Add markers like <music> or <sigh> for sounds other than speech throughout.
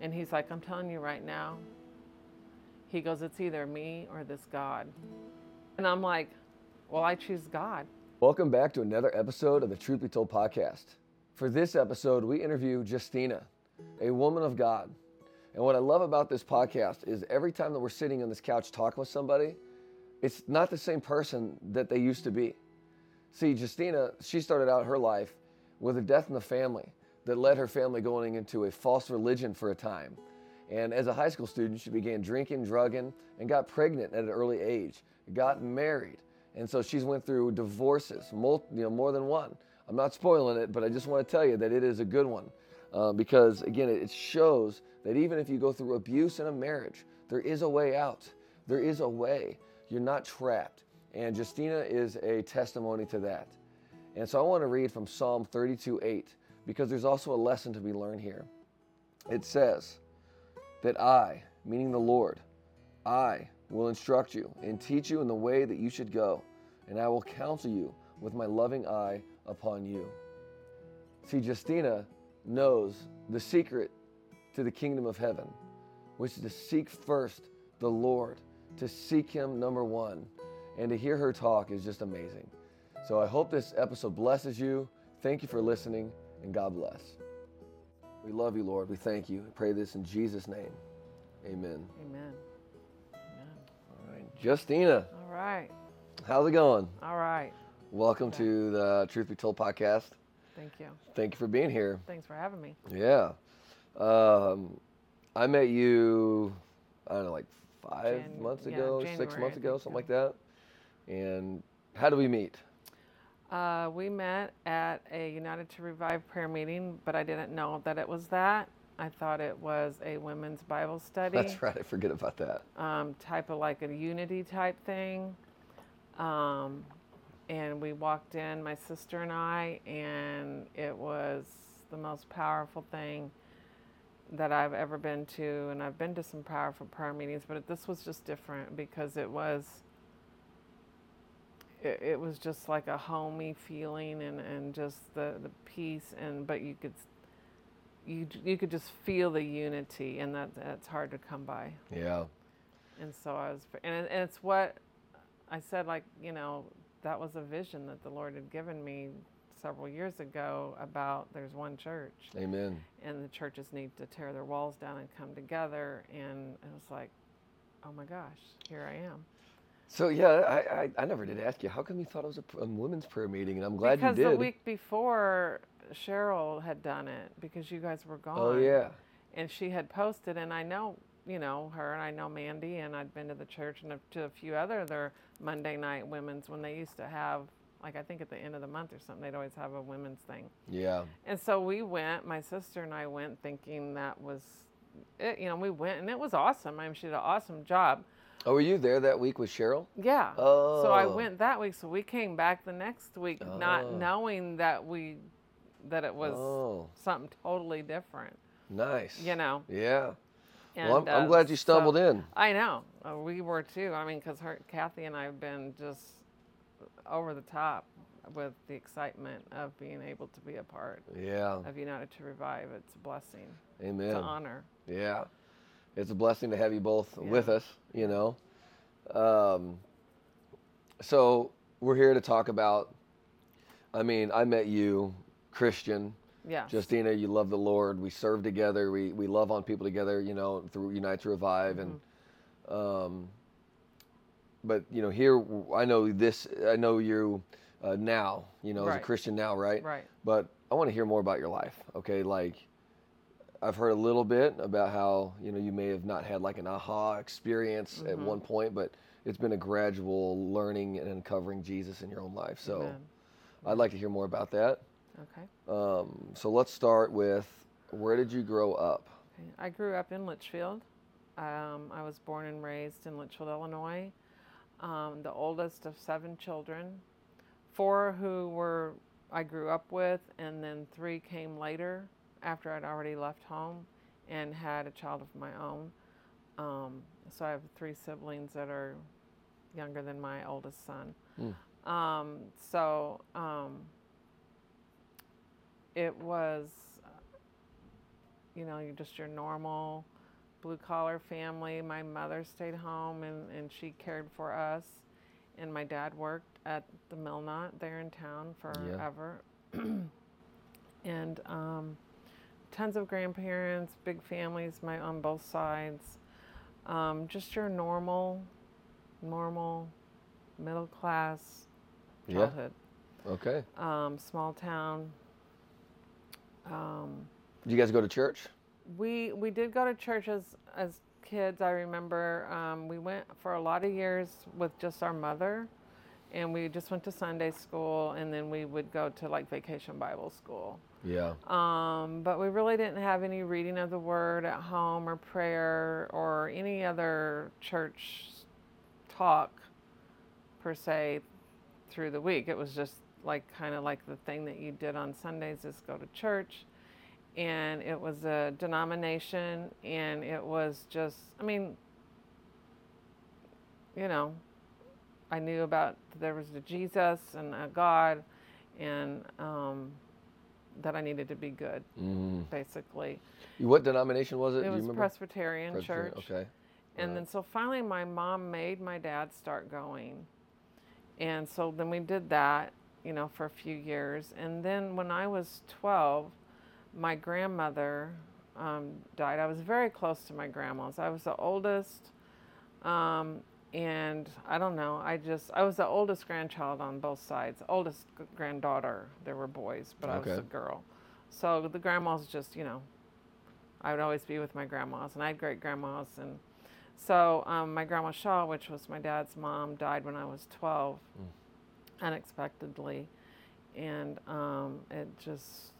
And he's like, I'm telling you right now. He goes, It's either me or this God. And I'm like, Well, I choose God. Welcome back to another episode of the Truth Be Told podcast. For this episode, we interview Justina, a woman of God. And what I love about this podcast is every time that we're sitting on this couch talking with somebody, it's not the same person that they used to be. See, Justina, she started out her life with a death in the family that led her family going into a false religion for a time. And as a high school student, she began drinking, drugging, and got pregnant at an early age, got married. And so she's went through divorces, you know, more than one. I'm not spoiling it, but I just want to tell you that it is a good one. Uh, because again, it shows that even if you go through abuse in a marriage, there is a way out. There is a way. You're not trapped. And Justina is a testimony to that. And so I want to read from Psalm 32 8 because there's also a lesson to be learned here. It says that I, meaning the Lord, I will instruct you and teach you in the way that you should go, and I will counsel you with my loving eye upon you. See, Justina knows the secret to the kingdom of heaven, which is to seek first the Lord, to seek Him number one. And to hear her talk is just amazing. So I hope this episode blesses you. Thank you for listening and God bless. We love you, Lord. We thank you. I pray this in Jesus' name. Amen. Amen. Amen. All right. Justina. All right. How's it going? All right. Welcome okay. to the Truth Be Told podcast. Thank you. Thank you for being here. Thanks for having me. Yeah. Um, I met you, I don't know, like five Janu- months ago, yeah, six months ago, something so. like that. And how do we meet? Uh, we met at a United to Revive prayer meeting, but I didn't know that it was that. I thought it was a women's Bible study. That's right. I forget about that. Um, type of like a unity type thing. Um, and we walked in, my sister and I, and it was the most powerful thing that I've ever been to. And I've been to some powerful prayer meetings, but this was just different because it was it, it was just like a homey feeling and, and just the, the peace and but you could you you could just feel the unity and that that's hard to come by. Yeah. And so I was and, and it's what I said like, you know, that was a vision that the Lord had given me several years ago about there's one church. Amen. And the churches need to tear their walls down and come together and it was like, oh my gosh, here I am. So yeah, I, I, I, never did ask you. How come you thought it was a, a women's prayer meeting? And I'm glad because you did. Because the week before, Cheryl had done it because you guys were oh, gone. Oh yeah. And she had posted, and I know you know her, and I know Mandy, and I'd been to the church and to a few other their Monday night women's when they used to have. Like I think at the end of the month or something, they'd always have a women's thing. Yeah. And so we went. My sister and I went, thinking that was, it, you know, we went, and it was awesome. I mean, she did an awesome job Oh, were you there that week with Cheryl? Yeah. Oh. So I went that week. So we came back the next week, oh. not knowing that we, that it was oh. something totally different. Nice. You know. Yeah. And, well, I'm, I'm, glad you stumbled so, in. I know. Uh, we were too. I mean, because Kathy and I have been just over the top with the excitement of being able to be a part. Yeah. Of United to Revive. It's a blessing. Amen. It's an honor. Yeah it's a blessing to have you both yeah. with us, you know. Um, so we're here to talk about, I mean, I met you, Christian. Yeah. Justina, you love the Lord. We serve together. We, we love on people together, you know, through Unite to Revive. Mm-hmm. And, um, but, you know, here, I know this, I know you uh, now, you know, right. as a Christian now, right? Right. But I want to hear more about your life, okay? Like, I've heard a little bit about how you know you may have not had like an aha experience mm-hmm. at one point, but it's been a gradual learning and uncovering Jesus in your own life. So Amen. I'd like to hear more about that. Okay. Um, so let's start with where did you grow up? Okay. I grew up in Litchfield. Um, I was born and raised in Litchfield, Illinois. Um, the oldest of seven children, four who were I grew up with, and then three came later after I'd already left home and had a child of my own. Um, so I have three siblings that are younger than my oldest son. Mm. Um, so um, it was you know, you're just your normal blue collar family. My mother stayed home and, and she cared for us. And my dad worked at the Mill Knot there in town Yeah. forever. <clears throat> and um, tons of grandparents, big families, my on both sides. Um, just your normal, normal, middle class Yeah. childhood. Okay. Um, small town. Um, Did you guys go to church? we we did go to church as as kids. I remember um, we went for a lot of years with just our mother, and we just went to Sunday school, and then we would go to like vacation Bible school. Yeah. Um, but we really didn't have any reading of the Word at home or prayer or any other church talk per se through the week. It was just like kind of like the thing that you did on Sundays is go to church. And it was a denomination, and it was just, I mean, you know, I knew about there was a Jesus and a God, and um, that I needed to be good, Mm. basically. What denomination was it? It Do was? Presbyterian, Presbyterian, church. Okay. And Alright. then so finally my mom made my dad start going. And so then we did that, you know, for a few years. And then when I was 12, my grandmother um, died. I was very close to my grandmas. I was the oldest. Um, and I don't know, I just, I was the oldest grandchild on both sides, oldest granddaughter. There were boys, but I was a girl. So the grandmas just, you know, I would always be with my grandmas, and I had great grandmas. And so um, my grandma Shaw, which was my dad's mom, died when I was 12, unexpectedly, and um, it just,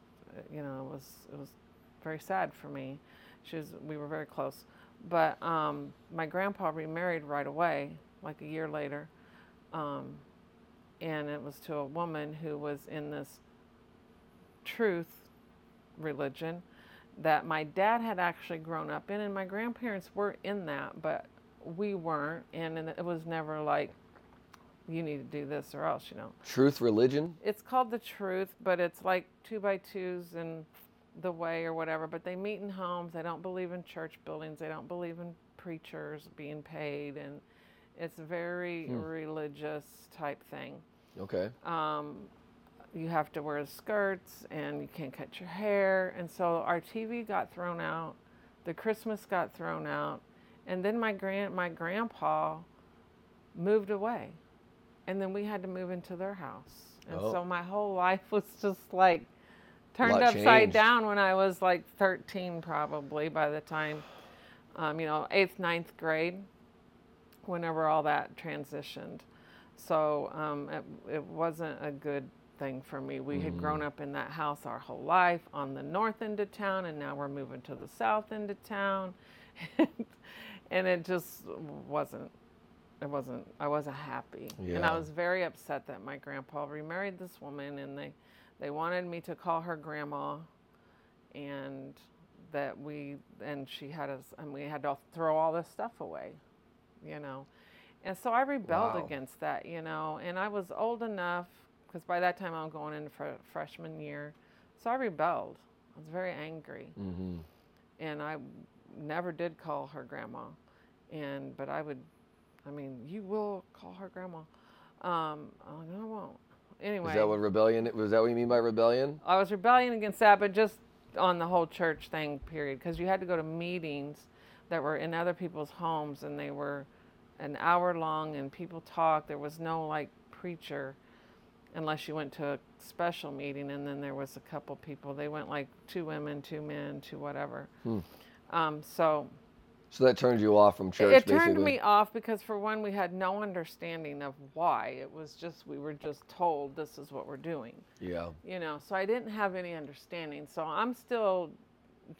you know, it was it was very sad for me. She was, we were very close, but um, my grandpa remarried right away, like a year later, um, and it was to a woman who was in this truth religion that my dad had actually grown up in, and my grandparents were in that, but we weren't, and, and it was never like, you need to do this or else, you know. Truth religion? It's called the truth, but it's like two by twos and the way or whatever. But they meet in homes. They don't believe in church buildings. They don't believe in preachers being paid, and it's a very Hmm. religious type thing Okay. um, you have to wear skirts and you can't cut your hair. And so our TV got thrown out, the Christmas got thrown out, and then my grand my grandpa moved away, and then we had to move into their house. And Oh. so my whole <laughs> life was just like turned upside changed. down when I was like 13, probably by the time, um, you know, eighth, ninth grade, whenever all that transitioned. So um, it, it wasn't a good thing for me. We had grown up in that house our whole life on the north end of town, and now we're moving to the south end of town, <laughs> and it just wasn't. It wasn't. I wasn't happy, and I was very upset that my grandpa remarried this woman, and they they wanted me to call her grandma, and that we and she had us, and we had to throw all this stuff away, you know. And so I rebelled Wow. against that, you know. And I was old enough, because by that time I'm going into fr- freshman year. So I rebelled. I was very angry. Mm-hmm. And I never did call her grandma. And, but I would, I mean, you will call her grandma. Um, oh, no, I won't. Anyway. Is that what rebellion? Was that what you mean by rebellion? I was rebelling against that, but just on the whole church thing, period. Because you had to go to meetings that were in other people's homes, and they were an hour long, and people talked. There was no like preacher, unless you went to a special meeting, and then there was a couple people. They went like two women, two men, two whatever. Hmm. Um, so So that turned you off from church, it turned me off because, for one, we had no understanding of why. It was just we were just told this is what we're doing. Yeah. you know so i didn't have any understanding. So i'm still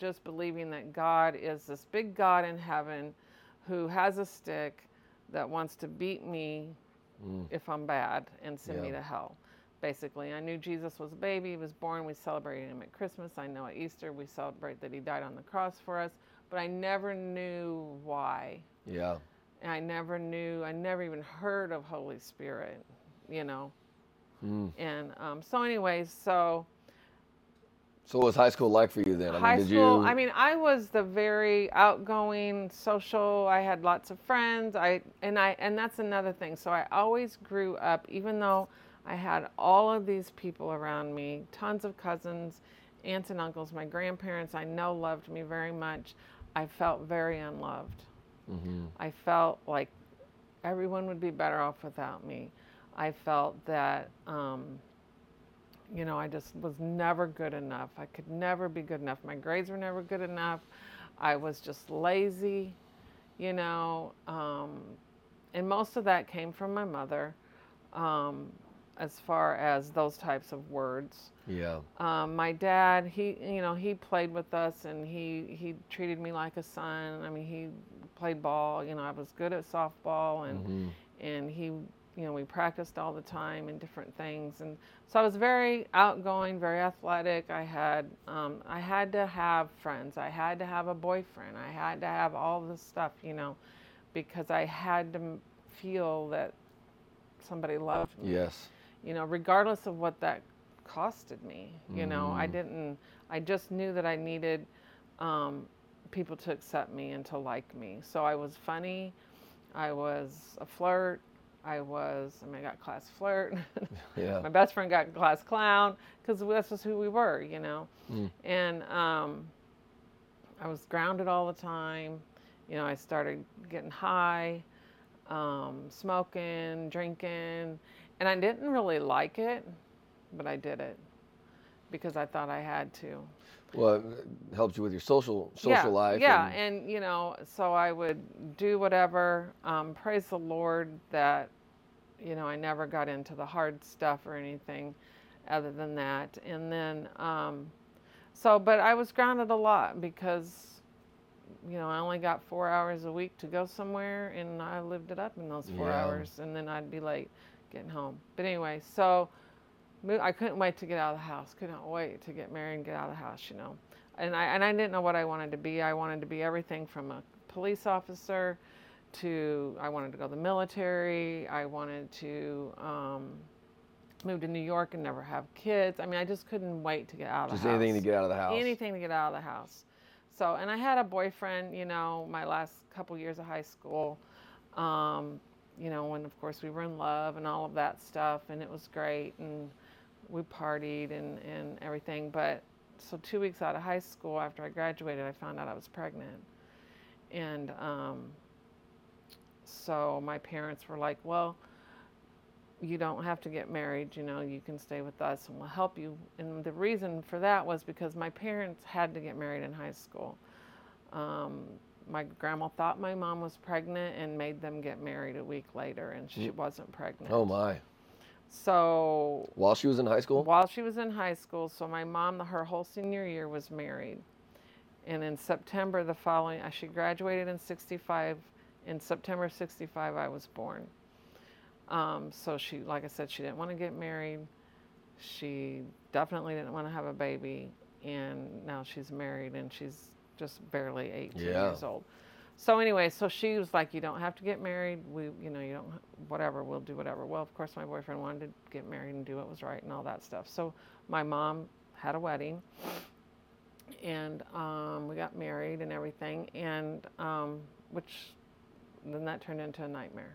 just believing that god is this big god in heaven who has a stick that wants to beat me Mm. if i'm bad and send me to hell basically. I knew jesus was a baby. He was born. We celebrated him at christmas. I know at easter we celebrate that he died on the cross for us but i never knew why Yeah. and i never knew i never even heard of holy spirit you know Mm. and um, so, anyways, so So what was high school like for you then? I high mean, did school. you? I mean, I was the very outgoing, social. I had lots of friends. I and I and that's another thing. So I always grew up, even though I had all of these people around me, tons of cousins, aunts and uncles, my grandparents. I know loved me very much. I felt very unloved. hmm I felt like everyone would be better off without me. I felt that, um, you know, I just was never good enough. I could never be good enough. My grades were never good enough. I was just lazy, you know. Um, and most of that came from my mother um, as far as those types of words. Yeah. Um, my dad, he, you know, he played with us and he, he treated me like a son. I mean, he played ball, you know, I was good at softball and, hmm and he, you know, we practiced all the time and different things. And so I was very outgoing, very athletic. I had, um, I had to have friends. I had to have a boyfriend. I had to have all this stuff, you know, because I had to feel that somebody loved me Yes. You know, regardless of what that costed me. You know, I Mm. didn't, I just knew that I needed um, people to accept me and to like me. So I was funny, I was a flirt, I was, I mean, I got class flirt. <laughs> <laughs> Yeah. My best friend got class clown because that's just who we were, you know. Mm. And um, I was grounded all the time. You know, I started getting high, um, smoking, drinking, and I didn't really like it, but I did it because I thought I had to. Well, it helped you with your social social yeah, life. Yeah, and- and, you know, so I would do whatever. Um, praise the Lord that, you know, I never got into the hard stuff or anything other than that. And then, um, so, but I was grounded a lot because, you know, I only got four hours a week to go somewhere and I lived it up in those four Yeah. hours and then I'd be late getting home. But anyway, so I couldn't wait to get out of the house. Could not wait to get married and get out of the house, you know. And I and I didn't know what I wanted to be. I wanted to be everything from a police officer to I wanted to go to the military. I wanted to um, move to New York and never have kids. I mean, I just couldn't wait to get out of just the house. anything to get out of the house. Anything to get out of the house. So, and I had a boyfriend, you know, my last couple years of high school. Um, you know, when of course we were in love and all of that stuff, and it was great, and we partied and, and everything. But so, two weeks out of high school after I graduated, I found out I was pregnant. And um, so my parents were like, well, you don't have to get married, you know, you can stay with us and we'll help you. And the reason for that was because my parents had to get married in high school. Um, my grandma thought my mom was pregnant and made them get married a week later, and she Mm. wasn't pregnant. Oh my! So While she was in high school. while she was in high school, so my mom, her whole senior year was married. And in September the following, uh, she graduated in 65. In September 65, I was born. Um, so she, like I said, she didn't want to get married. She definitely didn't want to have a baby. And now she's married and she's just barely 18 Yeah. years old. So anyway, so she was like, "You don't have to get married. We, you know, you don't, whatever. We'll do whatever." Well, of course, my boyfriend wanted to get married and do what was right and all that stuff. So my mom had a wedding, and um, we got married and everything, and um, which then that turned into a nightmare.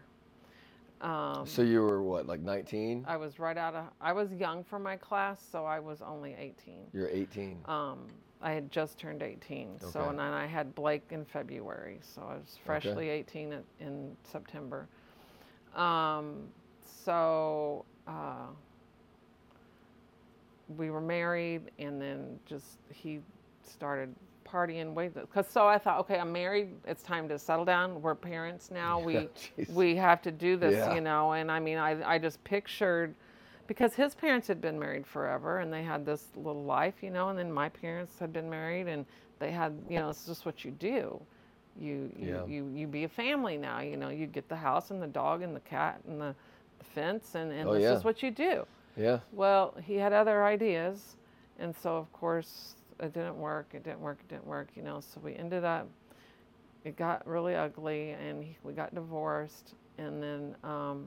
Um, So you were what, like 19? I was right out of. I was young for my class, so I was only 18. You're 18. Um, I had just turned 18. So, and then I had Blake in February. So I was freshly 18 at, in September. Um, so uh, we were married, and then just he started partying way because so I thought, okay, I'm married. It's time to settle down. We're parents now. <laughs> We we have to do this, Yeah. you know. And I mean, I I just pictured because his parents had been married forever and they had this little life, you know, and then my parents had been married and they had, you know, it's just what you do. You you, Yeah. you, you be a family now, you know, you get the house and the dog and the cat and the, the fence and, and Oh, this is what you do. Yeah. Well, he had other ideas and so of course it didn't work, it didn't work, it didn't work, you know, so we ended up it got really ugly and we got divorced and then um,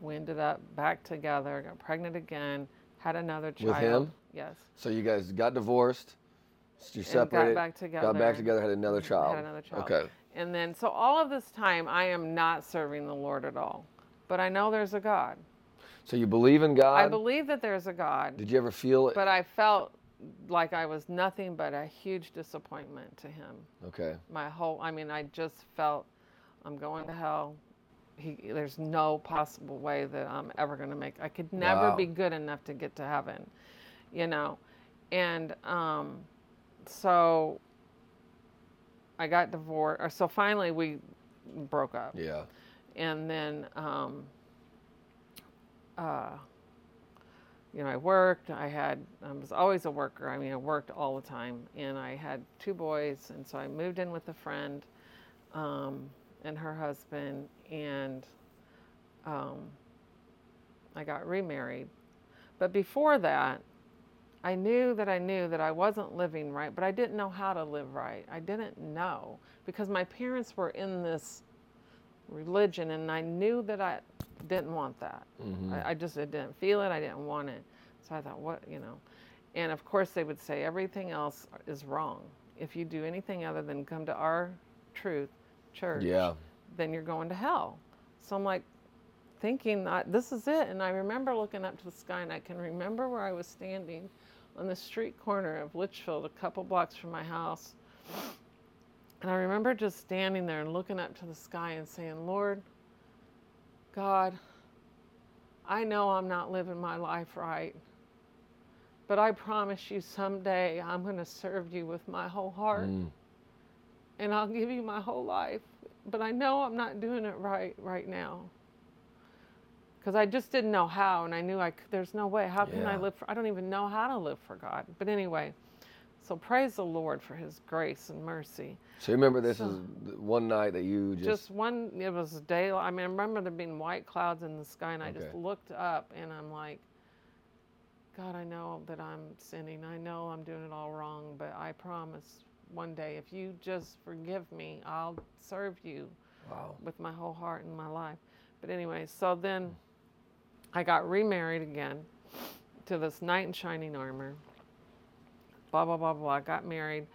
we ended up back together got pregnant again Had another child. With him? Yes. So you guys got divorced. You separated. got back together. Got back together. Had another child. Had another child. Okay. And then, so all of this time, I am not serving the Lord at all. But I know there's a God. So you believe in God. I believe that there's a God. Did you ever feel it? But I felt like I was nothing but a huge disappointment to him. okay. My whole, I mean, I just felt I'm going to hell. He, there's no possible way that I'm ever going to make. I could never Wow. be good enough to get to heaven, you know. And um, so I got divorced. Or so finally we broke up Yeah. and then um, uh, you know i worked i had i was always a worker. I mean i worked all the time and i had two boys and so i moved in with a friend um, and her husband and um, i got remarried. But before that i knew that i knew that i wasn't living right but i didn't know how to live right. I didn't know because my parents were in this religion and I knew that I didn't want that. Mhm. I, I just I didn't feel it. I didn't want it. So I thought, what, you know. And of course, they would say everything else is wrong. If you do anything other than come to our truth, church, Yeah. then you're going to hell. So I'm like thinking, I, this is it. And I remember looking up to the sky, and I can remember where I was standing on the street corner of Litchfield, a couple blocks from my house. And I remember just standing there and looking up to the sky and saying, Lord, God, I know I'm not living my life right, but I promise you someday I'm going to serve you with my whole heart Mm. and I'll give you my whole life. But I know I'm not doing it right right now. Because I just didn't know how, and I knew I c- there's no way. How can I live for? I don't even know how to live for God. But anyway, so praise the Lord for His grace and mercy. So you remember this So- is one night that you just, Just, one, it was a day. I mean, I remember there being white clouds in the sky, and I just looked up, and I'm like, God, I know that I'm sinning. I know I'm doing it all wrong, but I promise one day, if you just forgive me, I'll serve you wow. with my whole heart and my life. But anyway, so then I got remarried again to this knight in shining armor. Blah blah blah blah. Got married,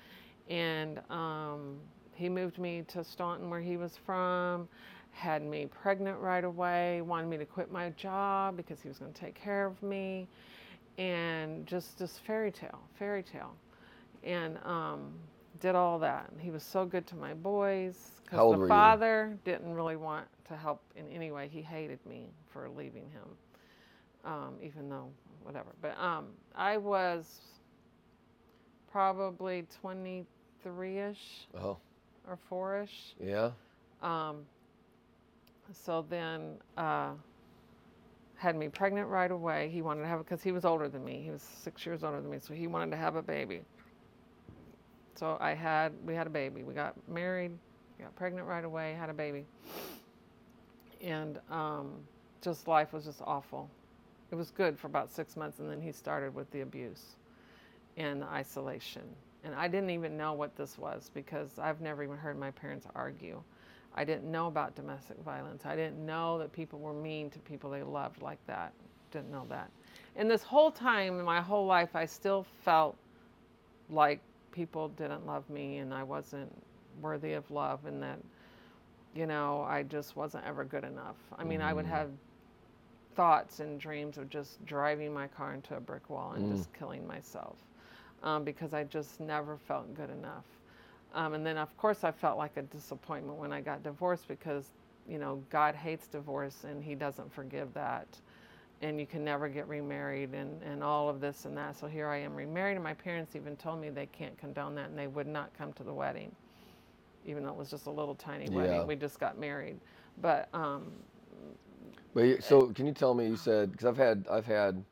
and um, he moved me to Staunton, where he was from. Had me pregnant right away. Wanted me to quit my job because he was going to take care of me, and just this fairy tale, fairy tale, and um, did all that. And he was so good to my boys because the you? father didn't really want to help in any way. He hated me for leaving him, um, even though whatever. But um, I was probably 23ish Oh, or 4ish. yeah. Um, so then uh, had me pregnant right away. He wanted to have it because he was older than me. He was six years older than me, so he wanted to have a baby. So I had we had a baby. We got married, got pregnant right away, had a baby, and um, just life was just awful. It was good for about six months, and then he started with the abuse the isolation. And I didn't even know what this was because I've never even heard my parents argue. I didn't know about domestic violence. I didn't know that people were mean to people they loved like that. Didn't know that. And this whole time in my whole life, I still felt like people didn't love me and I wasn't worthy of love and that, you know, I just wasn't ever good enough. I mean, I would Mm. have thoughts and dreams of just driving my car into a brick wall and Mm. just killing myself um, because I just never felt good enough. Um, and then, of course, I felt like a disappointment when I got divorced because, you know, God hates divorce and He doesn't forgive that. And you can never get remarried and, and all of this and that. So here I am remarried, and my parents even told me they can't condone that and they would not come to the wedding, even though it was just a little tiny Yeah. wedding. We just got married. But um, But so can you tell me? You said because I've had I've had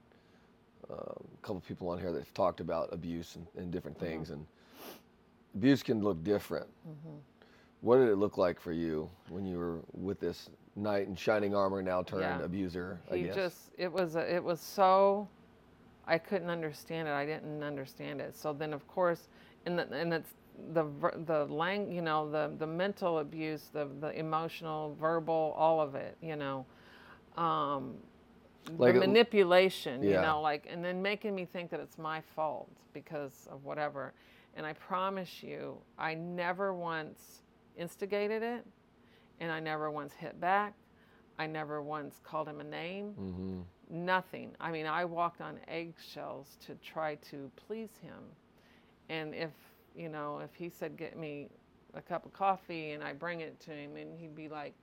a couple people on here that have talked about abuse and, and different Mm-hmm. things, and abuse can look different. What did it look like for you when you were with this knight in shining armor, now turned Yeah. abuser? I he guess. just it was a, it was so I couldn't understand it. I didn't understand it. So then of course and the, and it's the the lang you know the the mental abuse, the the emotional, verbal, all of it. You know, um, Like manipulation, you know, like, and then making me think that it's my fault because of whatever. And I promise you, I never once instigated it, and I never once hit back. I never once called him a name. Mm-hmm. Nothing. I mean, I walked on eggshells to try to please him. And if, you know, if he said, get me a cup of coffee and I bring it to him, and he'd be like,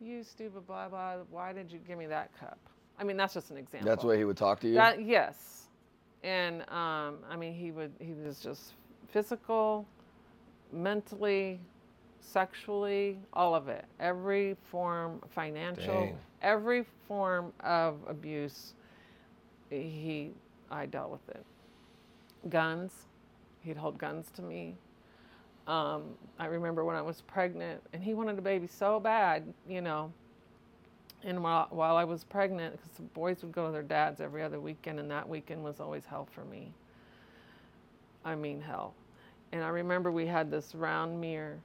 you stupid blah, blah, why did you give me that cup? I mean, that's just an example. That's the way he would talk to you. That, yes. And, um, I mean, he would, he was just physical, mentally, sexually, all of it. Every form, financial, Dang. every form of abuse, he, I dealt with it. Guns, he'd hold guns to me. Um, I remember when I was pregnant, and he wanted a baby so bad, you know. And while, while I was pregnant, because the boys would go to their dads every other weekend, and that weekend was always hell for me. I mean, hell. And I remember we had this round mirror,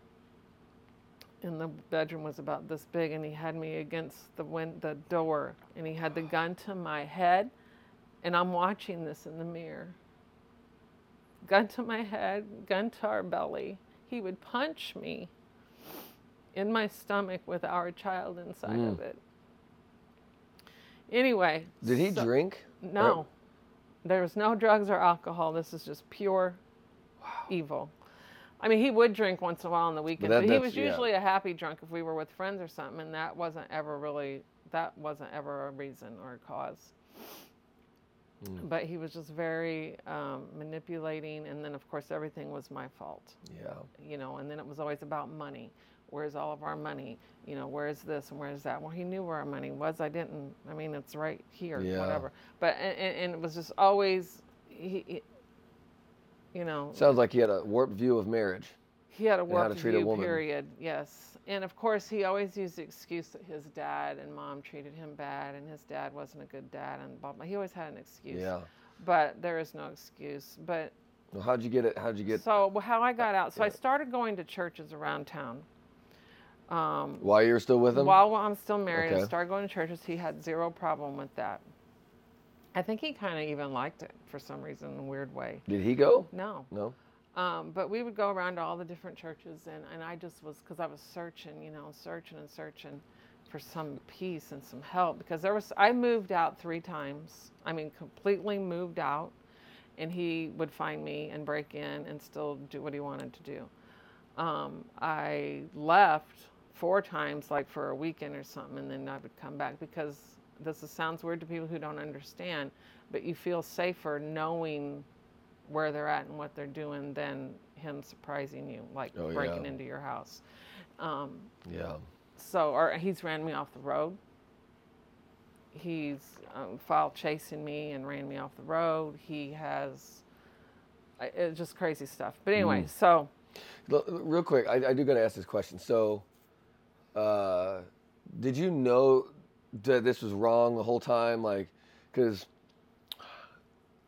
and the bedroom was about this big, and he had me against the win- the door, and he had the gun to my head, and I'm watching this in the mirror. Gun to my head, gun to our belly. He would punch me in my stomach with our child inside Mm. of it. Anyway. Did he so- drink? No. There was no drugs or alcohol. This is just pure evil. I mean, he would drink once in a while on the weekend, that- but, he was yeah. usually a happy drunk if we were with friends or something, and that wasn't ever really that wasn't ever a reason or a cause. Mm. But he was just very um, manipulating, and then of course everything was my fault Yeah. you know, and then it was always about money. Where's all of our money? You know, where's this and where's that? Well, he knew where our money was. I didn't. I mean, it's right here, Yeah. whatever. But and, and it was just always, he, he, you know, Sounds like he had a warped view of marriage. He had a and how to work view period. Yes, and of course he always used the excuse that his dad and mom treated him bad, and his dad wasn't a good dad, and blah blah. He always had an excuse. Yeah. But there is no excuse. But Well, how'd you get it? How'd you get? so well, how I got out. So I started going to churches around town. Um, While you were still with him? While I'm still married, Okay. I started going to churches. He had zero problem with that. I think he kind of even liked it for some reason, in a weird way. Did he go? No. No. Um, but we would go around to all the different churches, and, and I just was, because I was searching, you know, searching and searching for some peace and some help. Because there was, I moved out three times. I mean, completely moved out. And he would find me and break in and still do what he wanted to do. Um, I left four times, like for a weekend or something, and then I would come back because this is, sounds weird to people who don't understand, but you feel safer knowing where they're at and what they're doing than him surprising you, like Oh, breaking yeah. into your house. Um, Yeah. so, or he's ran me off the road. He's um, filed chasing me and ran me off the road. He has, it's just crazy stuff. But anyway, Mm. so Real quick, I, I do got to ask this question. So, uh, did you know that this was wrong the whole time? Like, because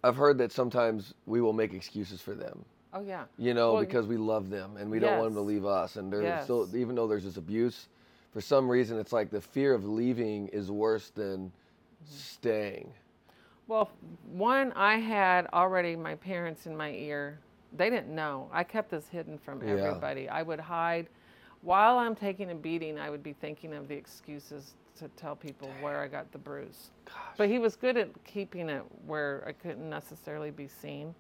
I've heard that sometimes we will make excuses for them, oh yeah, you know, Well, because we love them and we don't want them to leave us. And they're still, even though there's this abuse, for some reason, it's like the fear of leaving is worse than Mm-hmm. staying. Well, one, I had already my parents in my ear. They didn't know. I kept this hidden from Yeah. everybody. I would hide. While I'm taking a beating, I would be thinking of the excuses to tell people where I got the bruise. But he was good at keeping it where I couldn't necessarily be seen.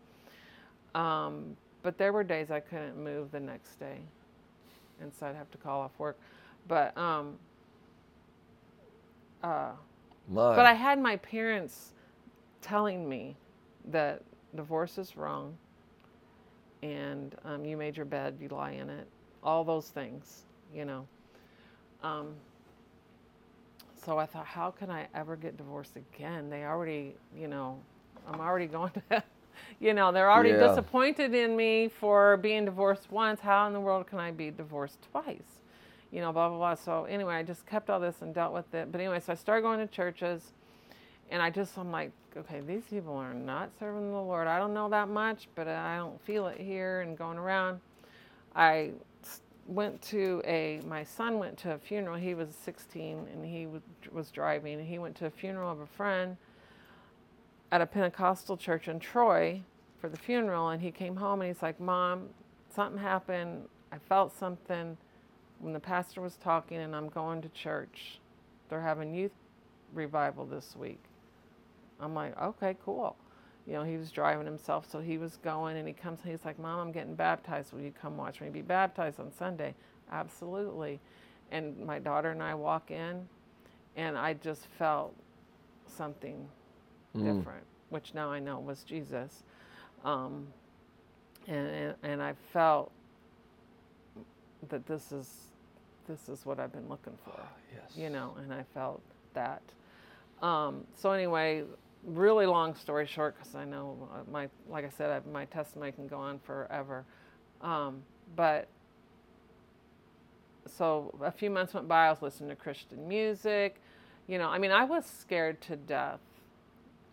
Um, but there were days I couldn't move the next day, and so I'd have to call off work. But um, uh, My. but I had my parents telling me that divorce is wrong and um, you made your bed, you lie in it, all those things, you know. Um, so I thought, how can I ever get divorced again? They already, you know, I'm already going to, <laughs> you know, they're already Yeah. disappointed in me for being divorced once. How in the world can I be divorced twice? You know, blah, blah, blah. So anyway, I just kept all this and dealt with it. But anyway, so I started going to churches and I just, I'm like, okay, these people are not serving the Lord. I don't know that much, but I don't feel it here and going around. I went to a my son went to a funeral. He was 16 and he was, was driving he went to a funeral of a friend at a Pentecostal church in Troy for the funeral and he came home and he's like, "Mom, something happened. I felt something when the pastor was talking and I'm going to church. They're having youth revival this week." I'm like, "Okay, cool." You know, he was driving himself, so he was going, and he comes, he's like, Mom, I'm getting baptized. Will you come watch me be baptized on Sunday? Absolutely. And my daughter and I walk in, and I just felt something mm. different, which now I know was Jesus. Um, and, and, and I felt that this is this is what I've been looking for. yes. You know, and I felt that. Um, so anyway, really long story short, because I know uh, my, like I said, I, my testimony can go on forever. Um, but so a few months went by. I was listening to Christian music. You know, I mean, I was scared to death.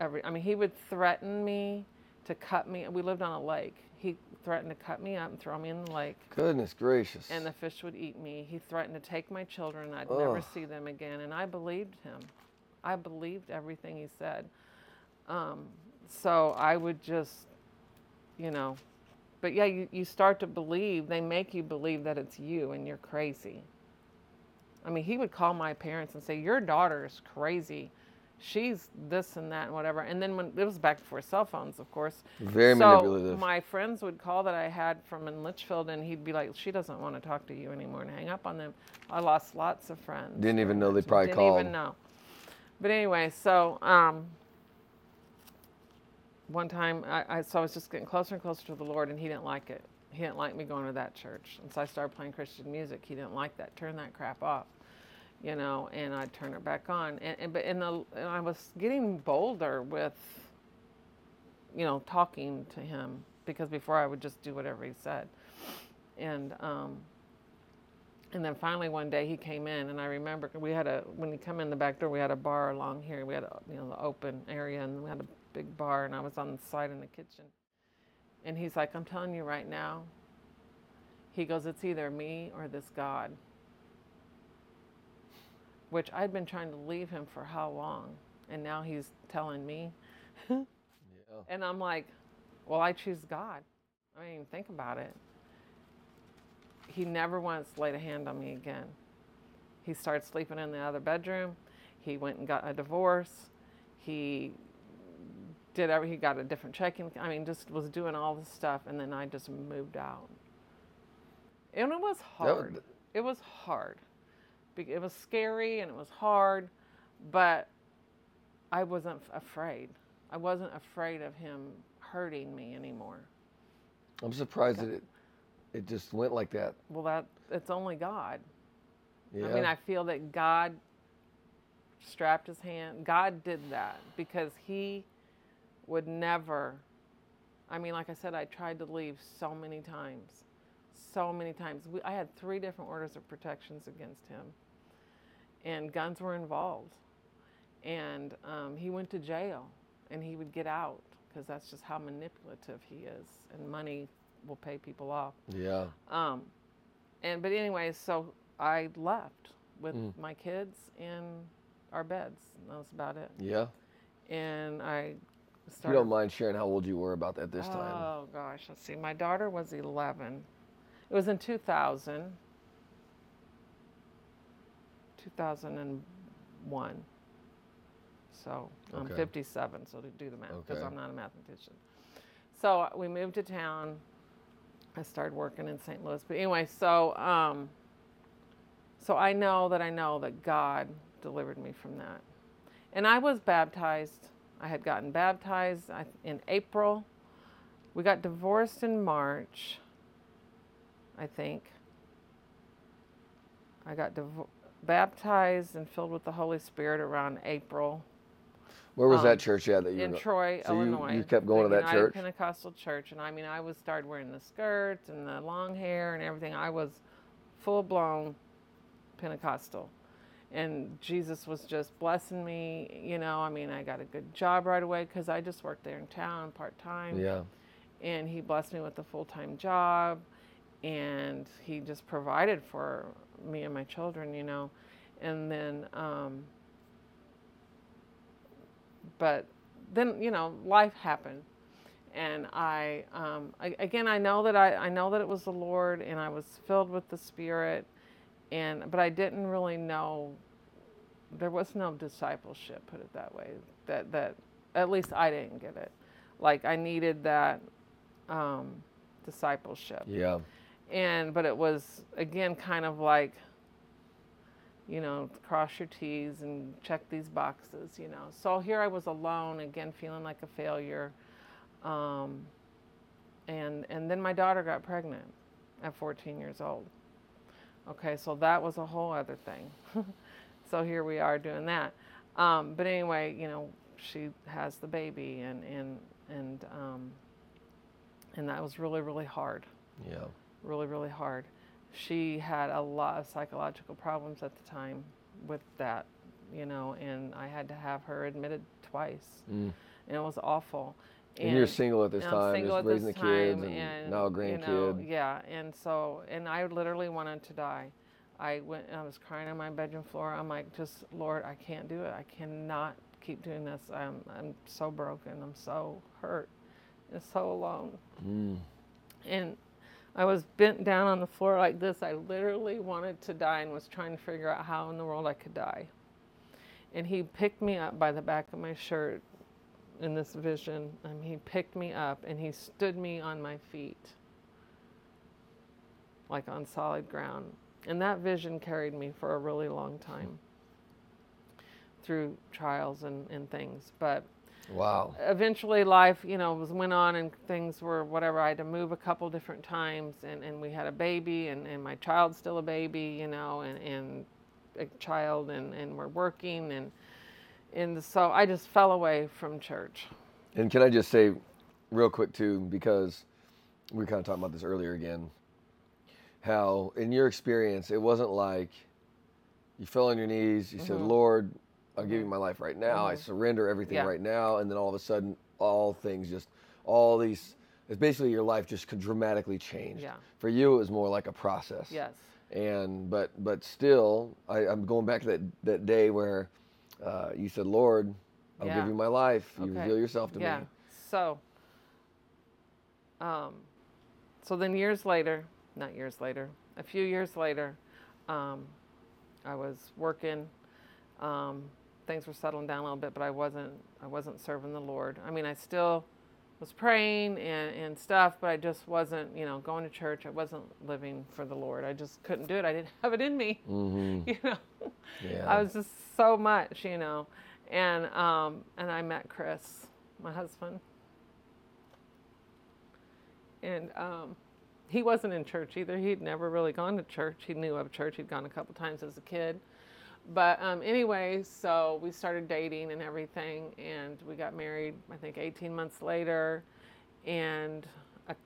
Every, I mean, he would threaten me to cut me. We lived on a lake. He threatened to cut me up and throw me in the lake. Goodness gracious. And the fish would eat me. He threatened to take my children. I'd Ugh. never see them again. And I believed him. I believed everything he said. Um, so I would just, you know, but yeah, you, you start to believe, they make you believe that it's you and you're crazy. I mean, he would call my parents and say, Your daughter is crazy. She's this and that and whatever. And then when it was back before cell phones, of course. Very so manipulative. My friends would call that I had from in Litchfield, and he'd be like, She doesn't want to talk to you anymore and hang up on them. I lost lots of friends. Didn't even know they probably Didn't called. Didn't even know. But anyway, so um, one time, I, I, so I was just getting closer and closer to the Lord, and He didn't like it. He didn't like me going to that church, and so I started playing Christian music. He didn't like that. Turn that crap off, you know. And I'd turn it back on. And, and but in the, and I was getting bolder with, you know, talking to Him because before I would just do whatever He said, and um, and then finally one day he came in and i remember we had a when he come in the back door we had a bar along here we had a you know the open area and we had a big bar and I was on the side in the kitchen. And he's like, I'm telling you right now. He goes, It's either me or this God. Which I'd been trying to leave him for how long? And now he's telling me. yeah. And I'm like, Well, I choose God. I didn't even think about it. He never once laid a hand on me again. He started sleeping in the other bedroom. He went and got a divorce. He did every, he got a different checking. I mean, just was doing all this stuff, and then I just moved out. And it was hard. Was, it was hard. It was scary and it was hard, but I wasn't afraid. I wasn't afraid of him hurting me anymore. I'm surprised that it, it just went like that. Well, that it's only God. Yeah. I mean, I feel that God strapped his hand. God did that because he would never. I mean, like I said, I tried to leave so many times. So many times. We, I had three different orders of protections against him, and guns were involved. And um, he went to jail, and he would get out because that's just how manipulative he is, and money will pay people off. Yeah. Um, and but anyway, so I left with mm. my kids in our beds. And that was about it. Yeah. And I you don't mind sharing how old you were about that this time. Oh gosh, let's see. My daughter was 11. It was in 2000. 2001. So I'm okay. 57, so to do the math, because okay. I'm not a mathematician. So we moved to town. I started working in St. Louis. But anyway, so um, so I know that I know that God delivered me from that. And I was baptized I had gotten baptized in April. We got divorced in March, I think. I got div- baptized and filled with the Holy Spirit around April. Where was um, that church at that you in Troy, so Illinois? You, you kept going to that United church. Pentecostal church, and I mean, I was started wearing the skirts and the long hair and everything. I was full blown Pentecostal and Jesus was just blessing me. You know, I mean, I got a good job right away because I just worked there in town part time. Yeah. And he blessed me with a full time job. and he just provided for me and my children, you know. And then, um, but then, you know, life happened. And I, um, I, again, I know that I, I know that it was the Lord, and I was filled with the Spirit, and but I didn't really know. There was no discipleship, put it that way. That that at least I didn't get it. Like I needed that um, discipleship. Yeah. And but it was again kind of like you know, cross your T's and check these boxes, you know. So here I was alone again, feeling like a failure. Um, and and then my daughter got pregnant at 14 years old. Okay, so that was a whole other thing. <laughs> so here we are doing that. Um, but anyway, you know, she has the baby, and and and um, and that was really really hard. Yeah. Really really hard. She had a lot of psychological problems at the time with that, you know, and I had to have her admitted twice, Mm. and it was awful. And, you're single at this and I'm time, just raising the kids, and, and, now a you grandkid. know, yeah, and so, and I literally wanted to die. I went, I was crying on my bedroom floor. I'm like, just Lord, I can't do it. I cannot keep doing this. I'm, I'm so broken. I'm so hurt, and so alone. Mm. And I was bent down on the floor like this. I literally wanted to die and was trying to figure out how in the world I could die. And he picked me up by the back of my shirt in this vision. And he picked me up and he stood me on my feet, like on solid ground. And that vision carried me for a really long time through trials and, and things. But Wow. eventually life you know was went on and things were whatever i had to move a couple different times and, and we had a baby and, and my child's still a baby you know and, and a child and, and we're working and and so i just fell away from church And can I just say, real quick too, because we were kind of talking about this earlier again, how in your experience it wasn't like you fell on your knees, you said, Mhm. "Lord, I'll give you Mhm. my life right now. I Mhm. surrender everything Yeah. right now," and then all of a sudden, all things just, all these, it's basically your life just could dramatically change. yeah For you, it was more like a process. yes And but but still, I, I'm going back to that that day where uh, you said, "Lord, I'll Yeah. give you my life. You Okay. reveal yourself to yeah me." so um so then years later not years later a few years later um i was working um things were settling down a little bit but i wasn't i wasn't serving the lord i mean i still was praying and, and stuff but i just wasn't you know going to church i wasn't living for the lord i just couldn't do it i didn't <laughs> have it in me Mm-hmm. <laughs> you know Yeah. I was just so much, you know. And um, and I met Chris, my husband. And um, he wasn't in church either. He'd never really gone to church. He knew of church. He'd gone a couple times as a kid. But um, anyway, so we started dating and everything, and we got married. I think 18 months later, and a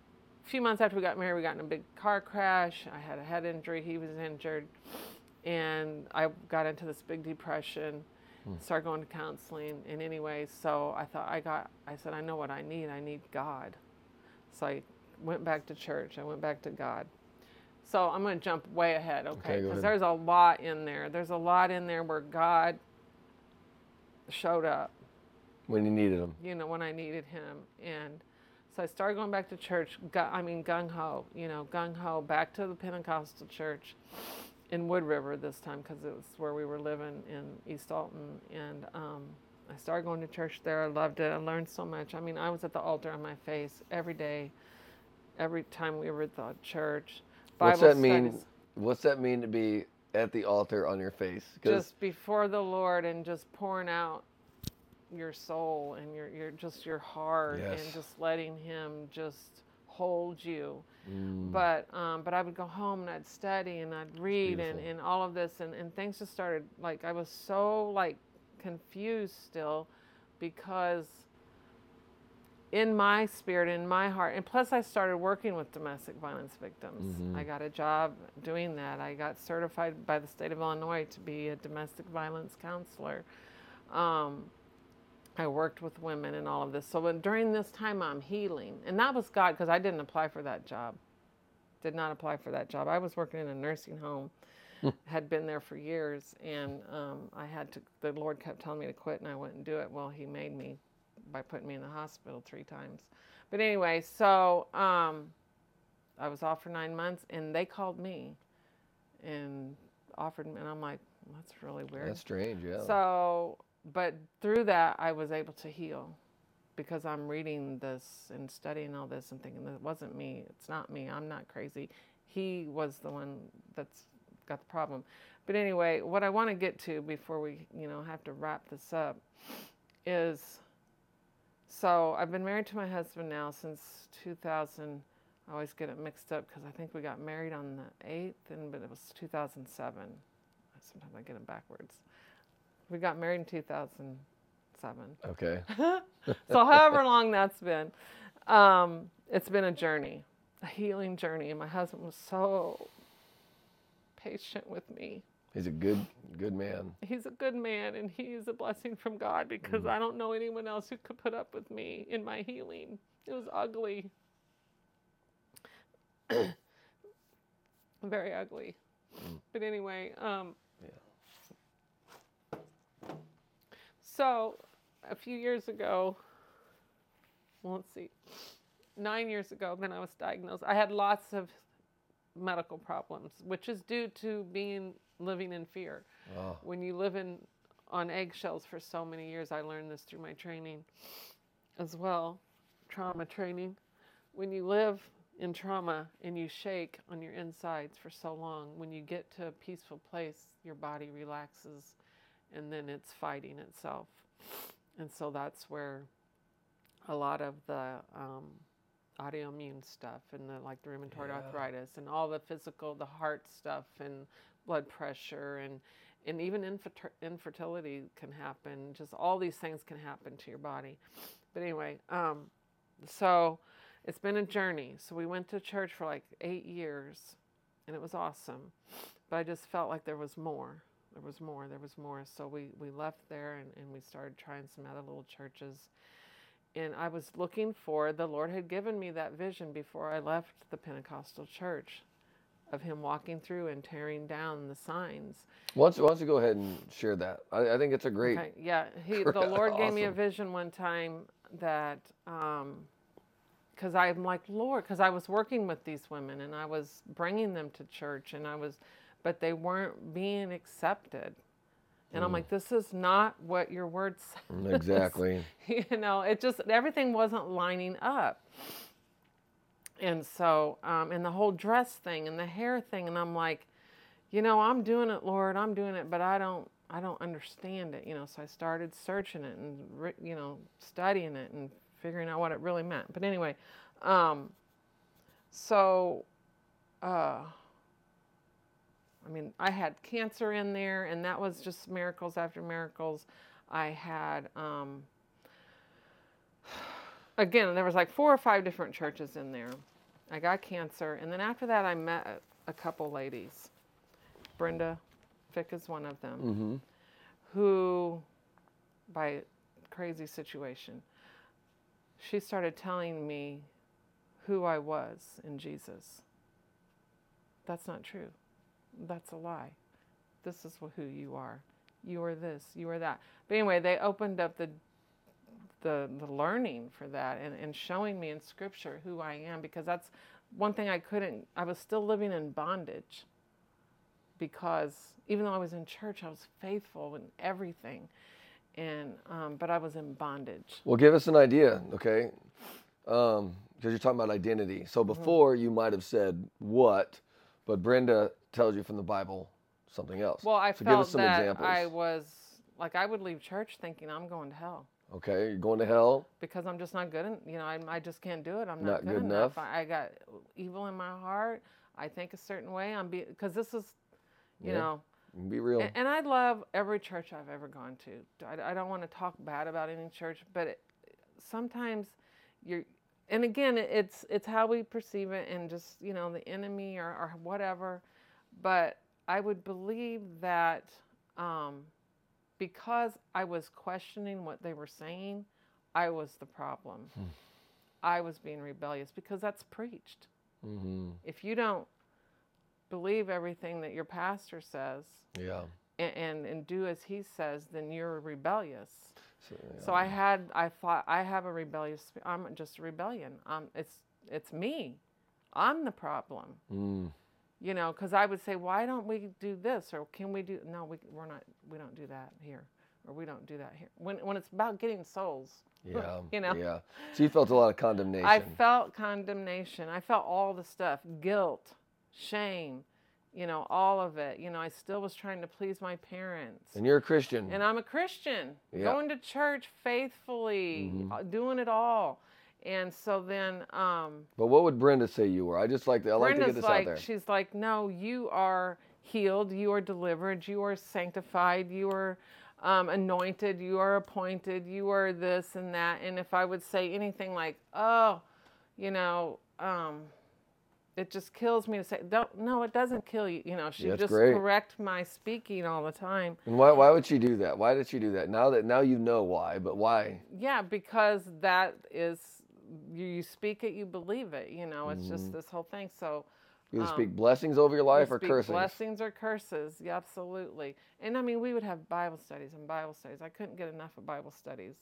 few months after we got married, we got in a big car crash. I had a head injury. He was injured and I got into this big depression, Hmm. started going to counseling, and anyway, so I thought I got, I said, I know what I need. I need God. So I went back to church. I went back to God. So I'm going to jump way ahead, Okay, okay? Because ahead. there's a lot in there. There's a lot in there where God showed up when you needed him. you know, when I needed him. And so I started going back to church. I mean, gung ho, you know, gung ho, back to the Pentecostal church in Wood River this time because it was where we were living in East Alton. And um, I started going to church there. I loved it. I learned so much. I mean, I was at the altar on my face every day, every time we were at the church. What's Bible that mean? What's that mean to be at the altar on your face? just before the Lord and just pouring out your soul and your, your just your heart Yes. and just letting Him just hold you. Mm, But um, but I would go home and I'd study and I'd read and, and all of this and, and things just started like I was so like confused still because in my spirit, in my heart, and plus I started working with domestic violence victims. Mhm. I got a job doing that. I got certified by the state of Illinois to be a domestic violence counselor. Um, I worked with women and all of this. So when, during this time, I'm healing, and that was God because I didn't apply for that job did not apply for that job. I was working in a nursing home, had been there for years, and um, I had to. The Lord kept telling me to quit, and I wouldn't do it. Well, He made me by putting me in the hospital three times. But anyway, so um, I was off for nine months, and they called me and offered me, and I'm like, that's really weird. That's strange, yeah. So, but through that, I was able to heal because I'm reading this and studying all this and thinking that it wasn't me. It's not me. I'm not crazy. He was the one that's got the problem. But anyway, what I want to get to before we, you know, have to wrap this up is so I've been married to my husband now since 2000. I always get it mixed up because I think we got married on the 8th, and but it was 2007. Sometimes I get them backwards. We got married in 2007. okay. <laughs> so however long that's been, um, it's been a journey, a healing journey. And my husband was so patient with me. He's a good, good man. He's a good man, and he is a blessing from God because I don't know anyone else who could put up with me in my healing. It was ugly, <coughs> very ugly. But anyway, um, so a few years ago, well, let's see, nine years ago, then I was diagnosed. I had lots of medical problems, which is due to being living in fear. Oh, When you live in on eggshells for so many years, I learned this through my training as well, trauma training. When you live in trauma and you shake on your insides for so long, when you get to a peaceful place, your body relaxes and then it's fighting itself. And so that's where a lot of the um, autoimmune stuff and the like the rheumatoid Yeah. arthritis and all the physical, the heart stuff and blood pressure and and even infer- infertility can happen. Just all these things can happen to your body. But anyway, um, so it's been a journey. So we went to church for like eight years, and it was awesome. But I just felt like there was more. There was more. There was more. So we, we left there and, and we started trying some other little churches. And I was looking for, the Lord had given me that vision before I left the Pentecostal church of Him walking through and tearing down the signs. why don't, you, why don't you go ahead and share that? I, I think it's a great. Okay, yeah, he, <laughs> the Lord gave me a vision one time that, because I'm like, Lord, because I was working with these women and I was bringing them to church and I was, but they weren't being accepted. And I'm like, this is not what your word <laughs> says. Mm, Exactly. <laughs> you know, it just, everything wasn't lining up. And so, um, and the whole dress thing and the hair thing, and I'm like, you know, I'm doing it, Lord, I'm doing it, but I don't, I don't understand it, you know. So I started searching it and, you know, studying it and figuring out what it really meant. But anyway, um, so, uh, I mean, I had cancer in there, and that was just miracles after miracles. I had, um, <sighs> again, there was like four or five different churches in there. I got cancer, and then after that, I met a couple ladies. Brenda Fick is one of them, hmm who, by crazy situation, she started telling me who I was in Jesus. That's not true. That's a lie. This is who you are. You are this. You are that. But anyway, they opened up the the, the learning for that and, and showing me in scripture who I am because that's one thing I couldn't I was still living in bondage because even though I was in church I was faithful in everything and um, but I was in bondage Well, give us an idea, okay? Because you're talking about identity. So Mm-hmm. before you might have said what, but Brenda tells you from the Bible something else. well I so felt some that examples. I was like I would leave church thinking I'm going to hell Okay, you're going to hell. because I'm just not good. En- you know, I, I just can't do it. I'm Not not, good good, enough. enough. I, I got evil in my heart. I think a certain way. I'm because this is, you Yeah. know, Be real. and, and I love every church I've ever gone to. I, I don't want to talk bad about any church, but it, sometimes you're, and again, it- it's it's how we perceive it, and just you know the enemy or, or whatever. But I would believe that um, because I was questioning what they were saying, I was the problem. I was being rebellious because that's preached. Mm-hmm. If you don't believe everything that your pastor says Yeah. and, and, and do as he says, then you're rebellious. So, yeah. So I had, I thought, I have a rebellious, I'm just a rebellion. Um, it's, it's me. I'm the problem. Mm. You know, because I would say, why don't we do this or can we do? No, we, we're not. We don't do that here, or we don't do that here. When when it's about getting souls, <laughs> Yeah. you know? Yeah. So you felt a lot of condemnation. I felt condemnation. I felt all the stuff, guilt, shame, you know, all of it. You know, I still was trying to please my parents. and you're a Christian. And I'm a Christian, Yeah. going to church faithfully, Mhm. uh, doing it all. And so then um, but what would Brenda say you were? I just like to, I like to get Brenda's this like, out there. she's like, no, you are healed, you are delivered, you are sanctified, you are um, anointed, you are appointed, you are this and that. And if I would say anything like, oh, you know, um, it just kills me to say, don't, no, it doesn't kill you. You know, she That's just great. correct my speaking all the time. And why, why would she do that? Why did she do that? Now that now you know why, but why? Yeah, because that is, you, you speak it, you believe it. You know, it's just this whole thing. So, You Um, speak blessings over your life or speak cursings. Blessings or curses, yeah, absolutely. And I mean, we would have Bible studies and Bible studies. I couldn't get enough of Bible studies,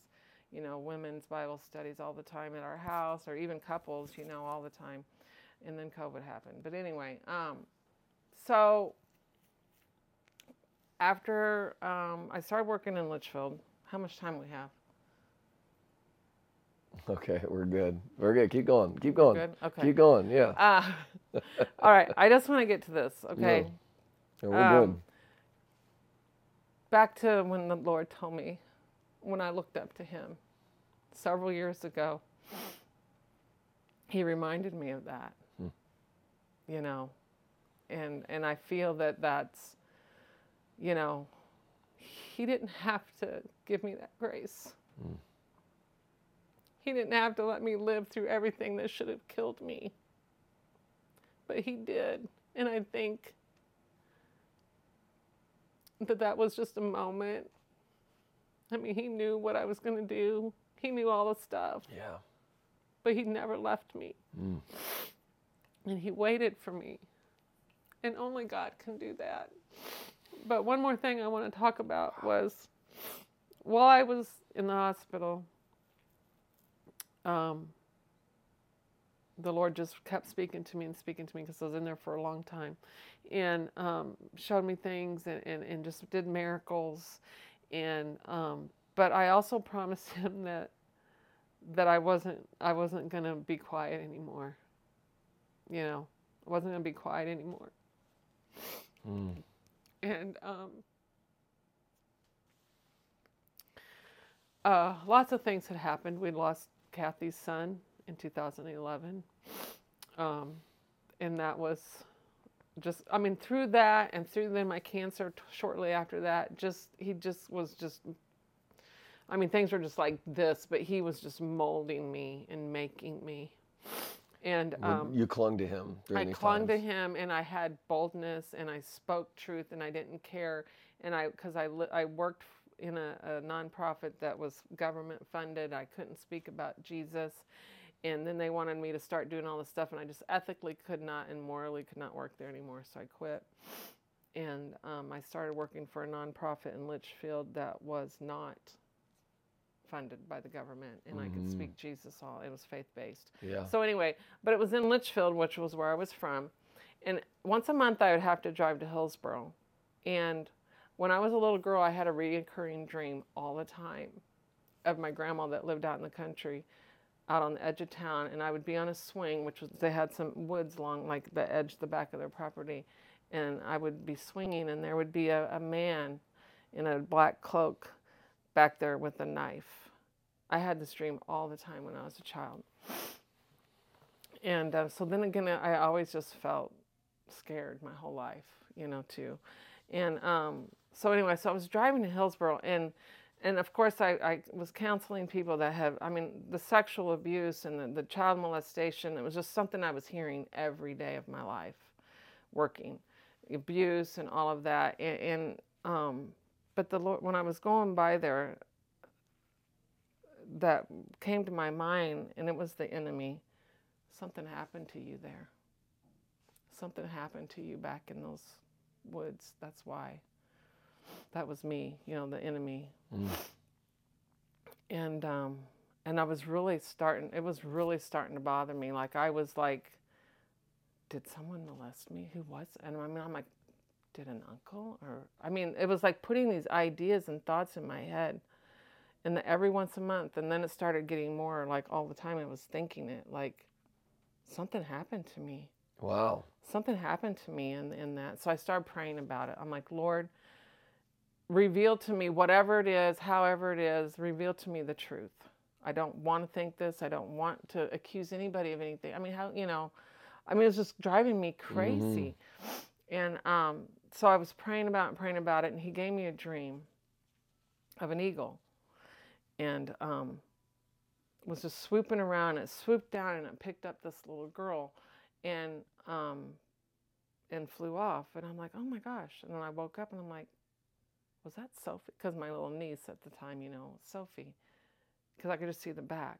you know, women's Bible studies all the time at our house, or even couples, you know, all the time. And then COVID happened. But anyway, um, so after um, I started working in Litchfield, how much time we have? <laughs> Okay, we're good. We're good. Keep going. Keep going. Good. Okay. Keep going. Yeah. Uh, <laughs> all right. I just want to get to this. <laughs> Okay. Yeah, we're Um, back to when the Lord told me, when I looked up to Him several years ago, He reminded me of that. Hmm. You know, and and I feel that that's, you know, He didn't have to give me that grace. Hmm. He didn't have to let me live through everything that should have killed me. But He did, and I think that that was just a moment. I mean, he knew what I was going to do. He knew all the stuff. Yeah. but he never left me. Mm. And he waited for me. And only God can do that. But one more thing I want to talk about was while I was in the hospital, um, the Lord just kept speaking to me and speaking to me because I was in there for a long time and um, showed me things and, and, and just did miracles. And um, but I also <laughs> promised him that that I wasn't I wasn't gonna be quiet anymore. You know, I wasn't gonna be quiet anymore. Mm. And um, uh, lots of things had happened. We lost Kathy's son in 2011. Um, and that was just, I mean, through that and through then my cancer t- shortly after that, just, he just was just, I mean, things were just like this, but he was just molding me and making me. And um, you clung to him I clung to him and I had boldness and I spoke truth and I didn't care. And I, because I, I worked in a, a nonprofit that was government funded, I couldn't speak about Jesus. And then they wanted me to start doing all this stuff, and I just ethically could not and morally could not work there anymore, so I quit. And um, I started working for a nonprofit in Litchfield that was not funded by the government, and I could speak Jesus all. It was faith based. Yeah. So anyway, but it was in Litchfield, which was where I was from, and once a month I would have to drive to Hillsboro, and when I was a little girl, I had a reoccurring dream all the time of my grandma that lived out in the country, out on the edge of town, and I would be on a swing, which was they had some woods along like the edge, the back of their property, and I would be swinging, and there would be a, a man in a black cloak back there with a knife. I had this dream all the time when I was a child. And uh, so then again, I always just felt scared my whole life, you know, too. And um, so anyway, so I was driving to Hillsboro, and and of course I, I was counseling people that have, I mean, the sexual abuse and the, the child molestation. It was just something I was hearing every day of my life, working, abuse and all of that. And, and um, but the Lord, when I was going by there, that came to my mind, and it was the enemy. Something happened to you there. something happened to you back in those woods. That's why. That was me, you know, the enemy. Mm. And um, and I was really starting. It was really starting to bother me. Like I was like, did someone molest me? Who was? And I mean, I'm like, did an uncle or I mean, it was like putting these ideas and thoughts in my head. And the, every once a month, and then it started getting more like all the time. I was thinking it like something happened to me. Wow. Something happened to me in, in that. So I started praying about it. I'm like, Lord, reveal to me whatever it is, however it is, reveal to me the truth. I don't want to think this. I don't want to accuse anybody of anything. I mean, how, you know, I mean, it's just driving me crazy. Mm-hmm. And um, so I was praying about it, praying about it, and he gave me a dream of an eagle. And um, was just swooping around. It swooped down and it picked up this little girl and um, and flew off. And I'm like, oh my gosh. And then I woke up and I'm like, was that Sophie? Because my little niece at the time, you know, Sophie, because I could just see the back.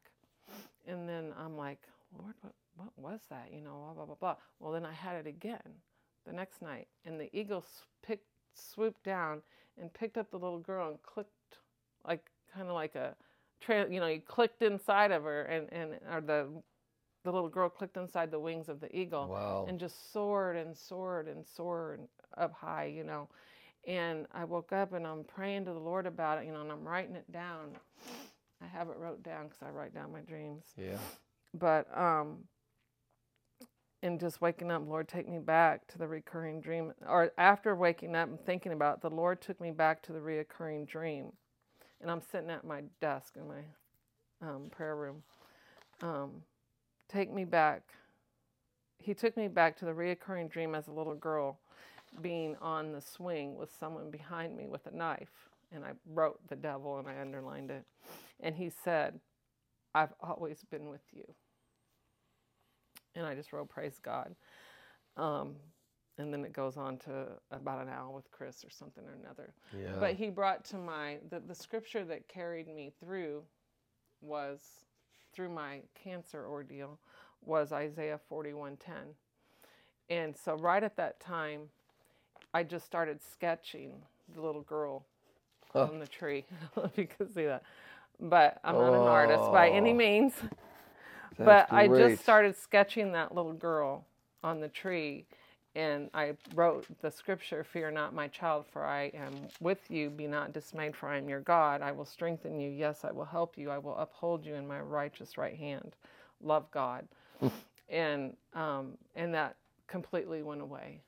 And then I'm like, Lord, what, what was that? You know, blah, blah, blah, blah. Well, then I had it again the next night. And the eagle picked, swooped down and picked up the little girl and clicked, like, kind of like a, tra- you know, he clicked inside of her and, and or the the little girl clicked inside the wings of the eagle wow. and just soared and soared and soared up high, you know. And I woke up and I'm praying to the Lord about it, you know, and I'm writing it down. I have it wrote down because I write down my dreams. Yeah. But um, and just waking up, Lord, take me back to the recurring dream. Or after waking up and thinking about it, the Lord took me back to the recurring dream. And I'm sitting at my desk in my um, prayer room. Um, take me back. He took me back to the reoccurring dream as a little girl being on the swing with someone behind me with a knife. And I wrote the devil and I underlined it. And he said, I've always been with you. And I just wrote, Praise God. Um, and then it goes on to about an hour with Chris or something or another. Yeah. But he brought to my, the, the scripture that carried me through was, through my cancer ordeal, was Isaiah 41:10. And so right at that time, I just started sketching the little girl oh. on the tree. if <laughs> you can see that. But I'm not oh. an artist by any oh. means. but great. I just started sketching that little girl on the tree and I wrote the scripture, Fear not, my child, for I am with you. Be not dismayed, for I am your God. I will strengthen you. Yes, I will help you. I will uphold you in my righteous right hand. Love God. <laughs> and um, and that completely went away.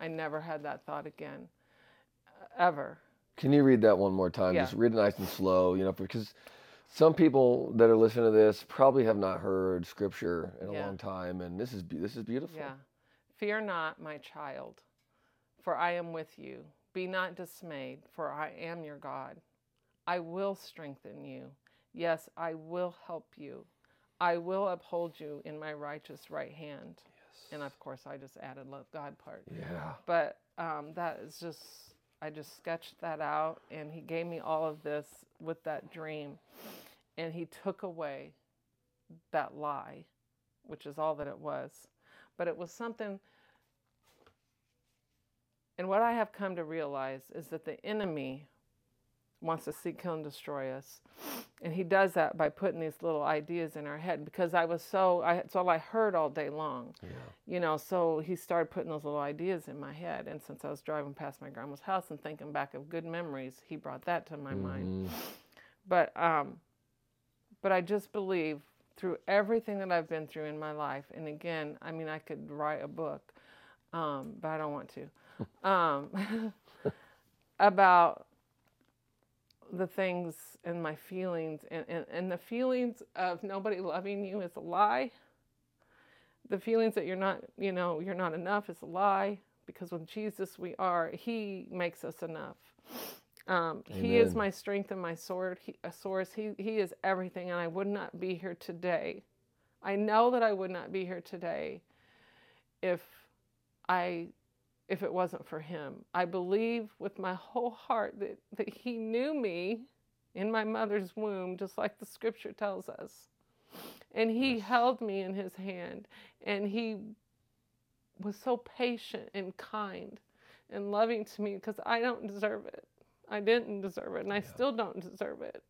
I never had that thought again, uh, ever. Can you read that one more time? Yeah. Just read it nice and slow, you know, because some people that are listening to this probably have not heard scripture in a yeah. long time, and this is this is beautiful. Yeah. Fear not, my child, for I am with you. Be not dismayed, for I am your God. I will strengthen you. Yes, I will help you. I will uphold you in my righteous right hand. And of course, I just added love God part. Yeah. But um, that is just, I just sketched that out, and He gave me all of this with that dream. And He took away that lie, which is all that it was. But it was something. And what I have come to realize is that the enemy wants to seek, kill, and destroy us. And he does that by putting these little ideas in our head because I was so, I, it's all I heard all day long. Yeah. You know, so he started putting those little ideas in my head. And since I was driving past my grandma's house and thinking back of good memories, he brought that to my mm-hmm. mind. But, um, but I just believe through everything that I've been through in my life, and again, I mean, I could write a book, um, but I don't want to, <laughs> um, <laughs> about the things and my feelings and, and, and the feelings of nobody loving you is a lie. The feelings that you're not you know you're not enough is a lie because with jesus we are he makes us enough. Um, he is my strength and my sword he, a source. He, he is everything and i would not be here today. I know that i would not be here today if i if it wasn't for him. I believe with my whole heart that, that he knew me in my mother's womb, just like the scripture tells us. And he held me in his hand and he was so patient and kind and loving to me because I don't deserve it. I didn't deserve it, and I still don't deserve it.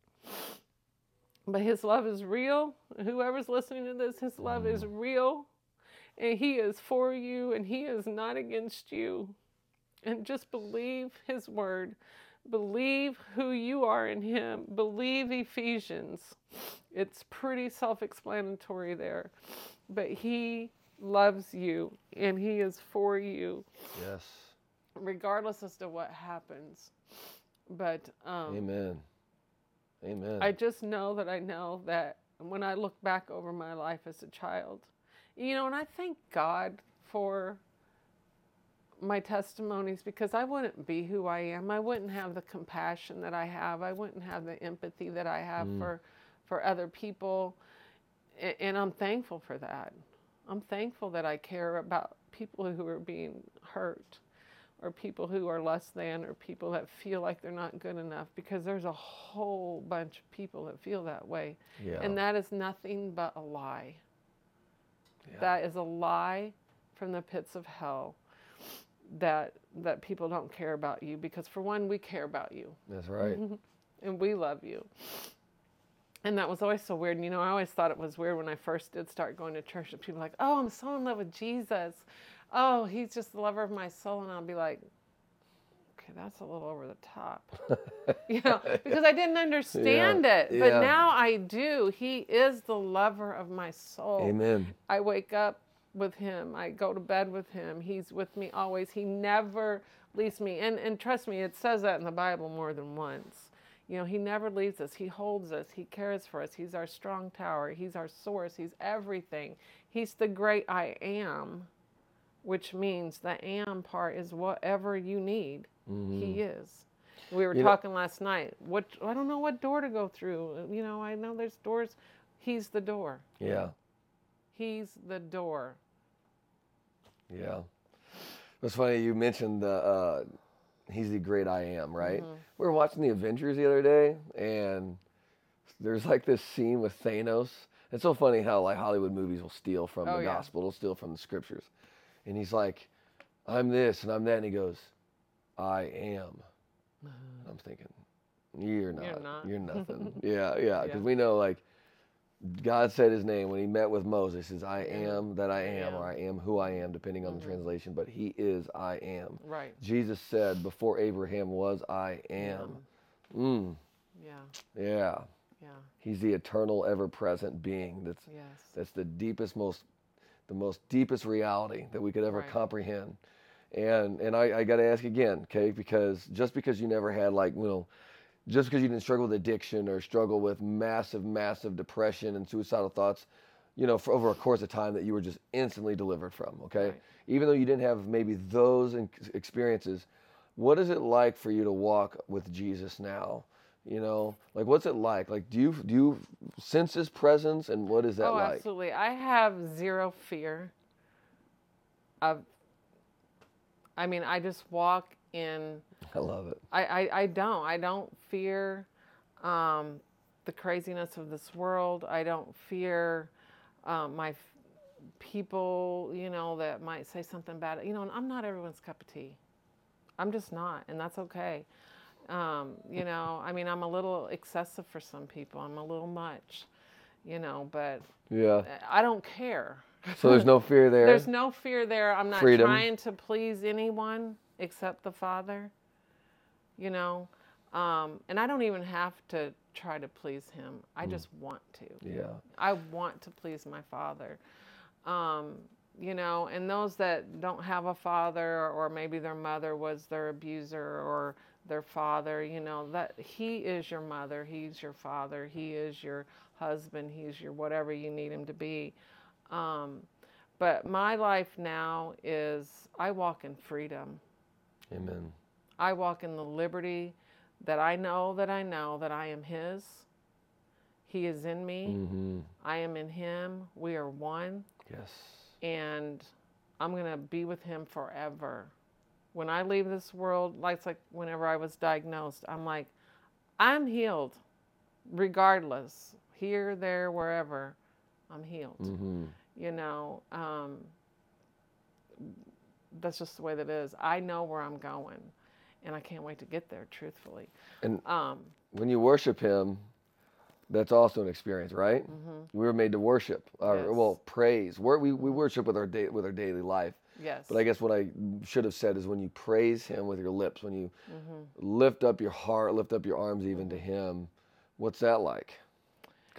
But His love is real. Whoever's listening to this, His love is mm. real, and He is for you, and He is not against you. And just believe His word. Believe who you are in Him. Believe Ephesians. It's pretty self explanatory there. But He loves you and He is for you. Yes. Regardless as to what happens. But um, Amen. Amen. I just know that I know that when I look back over my life as a child, you know, and I thank God for my testimonies because I wouldn't be who I am. I wouldn't have the compassion that I have. I wouldn't have the empathy that I have mm. for for other people. And I'm thankful for that. I'm thankful that I care about people who are being hurt or people who are less than or people that feel like they're not good enough because there's a whole bunch of people that feel that way. yeah. And that is nothing but a lie. Yeah. That is a lie from the pits of hell that that people don't care about you because for one we care about you That's right. <laughs> and we love you. And that was always so weird. And, you know, I always thought it was weird when I first did start going to church that people were like, oh, I'm so in love with Jesus. Oh, he's just the lover of my soul. And I'll be like, that's a little over the top. <laughs> you know, because I didn't understand it. But yeah. now I do. He is the lover of my soul. Amen. I wake up with him. I go to bed with him. He's with me always. He never leaves me. And and trust me, it says that in the Bible more than once. You know, he never leaves us. He holds us. He cares for us. He's our strong tower. He's our source. He's everything. He's the great I am, which means the am part is whatever you need. He is. We were Mm-hmm. You know- talking last night. What I don't know what door to go through. You know, I know there's doors. He's the door. Yeah. He's the door. Yeah. It's funny you mentioned the uh, he's the great I am, right? Mm-hmm. We were watching the Avengers the other day, and there's like this scene with Thanos. It's so funny how like Hollywood movies will steal from Oh, the yeah. gospel, they'll steal from the scriptures, and he's like, "I'm this and I'm that," and he goes, "I am." I'm thinking, "You're not. not." You're <laughs> nothing." yeah, yeah, because Yeah. we know like God said his name when he met with Moses. He says, I Yeah. am that I am, Yeah. Mm-hmm. or I am who I am, depending on the translation, but he is I am. Right. Jesus said, Before Abraham was, I am. Mm, Yeah. yeah. Yeah. He's the eternal, ever present being. That's, Yes. that's the deepest, most, the most deepest reality that we could ever Right. comprehend. And, and I, I got to ask again, okay, because just because you never had like, you know, just because you didn't struggle with addiction or struggle with massive, massive depression and suicidal thoughts, you know, for over a course of time that you were just instantly delivered from, okay? Right. Even though you didn't have maybe those experiences, what is it like for you to walk with Jesus now? You know, like what's it like? Like, do you do you sense His presence, and what is that oh, like? absolutely. I have zero fear of. I mean, I just walk in. I love it. I, I, I don't. I don't fear um, the craziness of this world. I don't fear um, my f- people, you know, that might say something bad. You know, and I'm not everyone's cup of tea. I'm just not, and that's okay. Um, you know, I mean, I'm a little excessive for some people. I'm a little much, you know, but Yeah. I don't care. So there's no fear there. There's no fear there. I'm not Freedom. trying to please anyone except the Father, you know. Um, and I don't even have to try to please Him. I just want to. yeah. I want to please my Father. Um, you know, and those that don't have a father, or maybe their mother was their abuser, or their father, you know, that He is your mother, He's your father, He is your husband, He's your whatever you need Him to be. Um, but my life now is I walk in freedom. Amen. I walk in the liberty that I know that I know that I am His. He is in me. Mm-hmm. I am in Him. We are one. Yes. And I'm going to be with Him forever. When I leave this world, like, like whenever I was diagnosed, I'm like, I'm healed regardless. Here, there, wherever, I'm healed Mm-hmm. You know um, that's just the way that is. I know where I'm going, and I can't wait to get there. Truthfully, And um, when you worship Him, that's also an experience, right? mhm. We were made to worship, or Yes. well, praise. We we worship with our day with our daily life. yes, But I guess what I should have said is when you praise Him with your lips, when you hmm lift up your heart, lift up your arms even to Him, what's that like?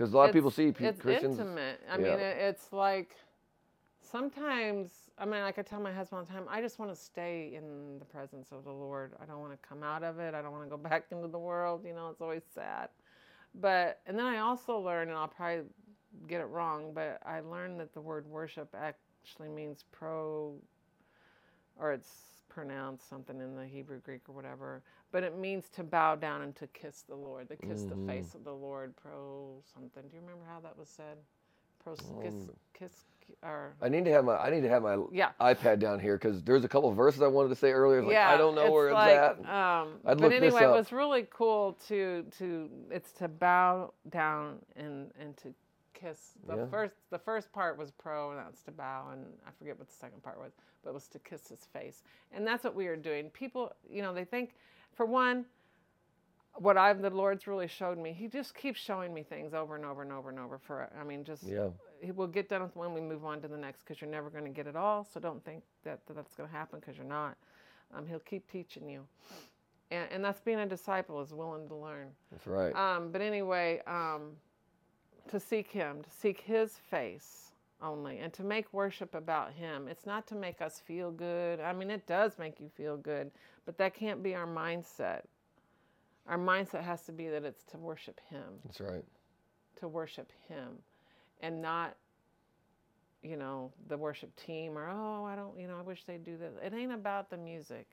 Because a lot of people see pe- it's Christians. intimate. I Yeah. mean, it, it's like sometimes. I mean, I could tell my husband all the time, I just want to stay in the presence of the Lord. I don't want to come out of it. I don't want to go <laughs> back into the world. You know, it's always sad. But and then I also learned, and I'll probably get it wrong, but I learned that the word worship actually means pro, or it's pronounced something in the Hebrew, Greek, or whatever. But it means to bow down and to kiss the Lord, to kiss Mhm. the face of the Lord. Pro something. Do you remember how that was said? Pro kiss, Um, kiss, or I need to have my I need to have my yeah. iPad down here because there's a couple of verses I wanted to say earlier. Like, yeah, I don't know where it's like, at. Um, I'd but anyway, it was really cool to to it's to bow down and and to kiss. The Yeah. first the first part was pro, and that's to bow, and I forget what the second part was, but it was to kiss his face, and that's what we are doing. People, you know, they think, for one. What I've the Lord's really showed me, He just keeps showing me things over and over and over and over. For I mean, just Yeah, he will get done with one, we move on to the next because you're never going to get it all. So don't think that, that that's going to happen because you're not. Um, he'll keep teaching you. And, and that's being a disciple is willing to learn. that's right. Um, but anyway, um, to seek him, to seek his face only, and to make worship about him. It's not to make us feel good. I mean, it does make you feel good, but that can't be our mindset. Our mindset has to be that it's to worship him that's right. to worship him and not you know the worship team or oh i don't you know i wish they'd do this it ain't about the music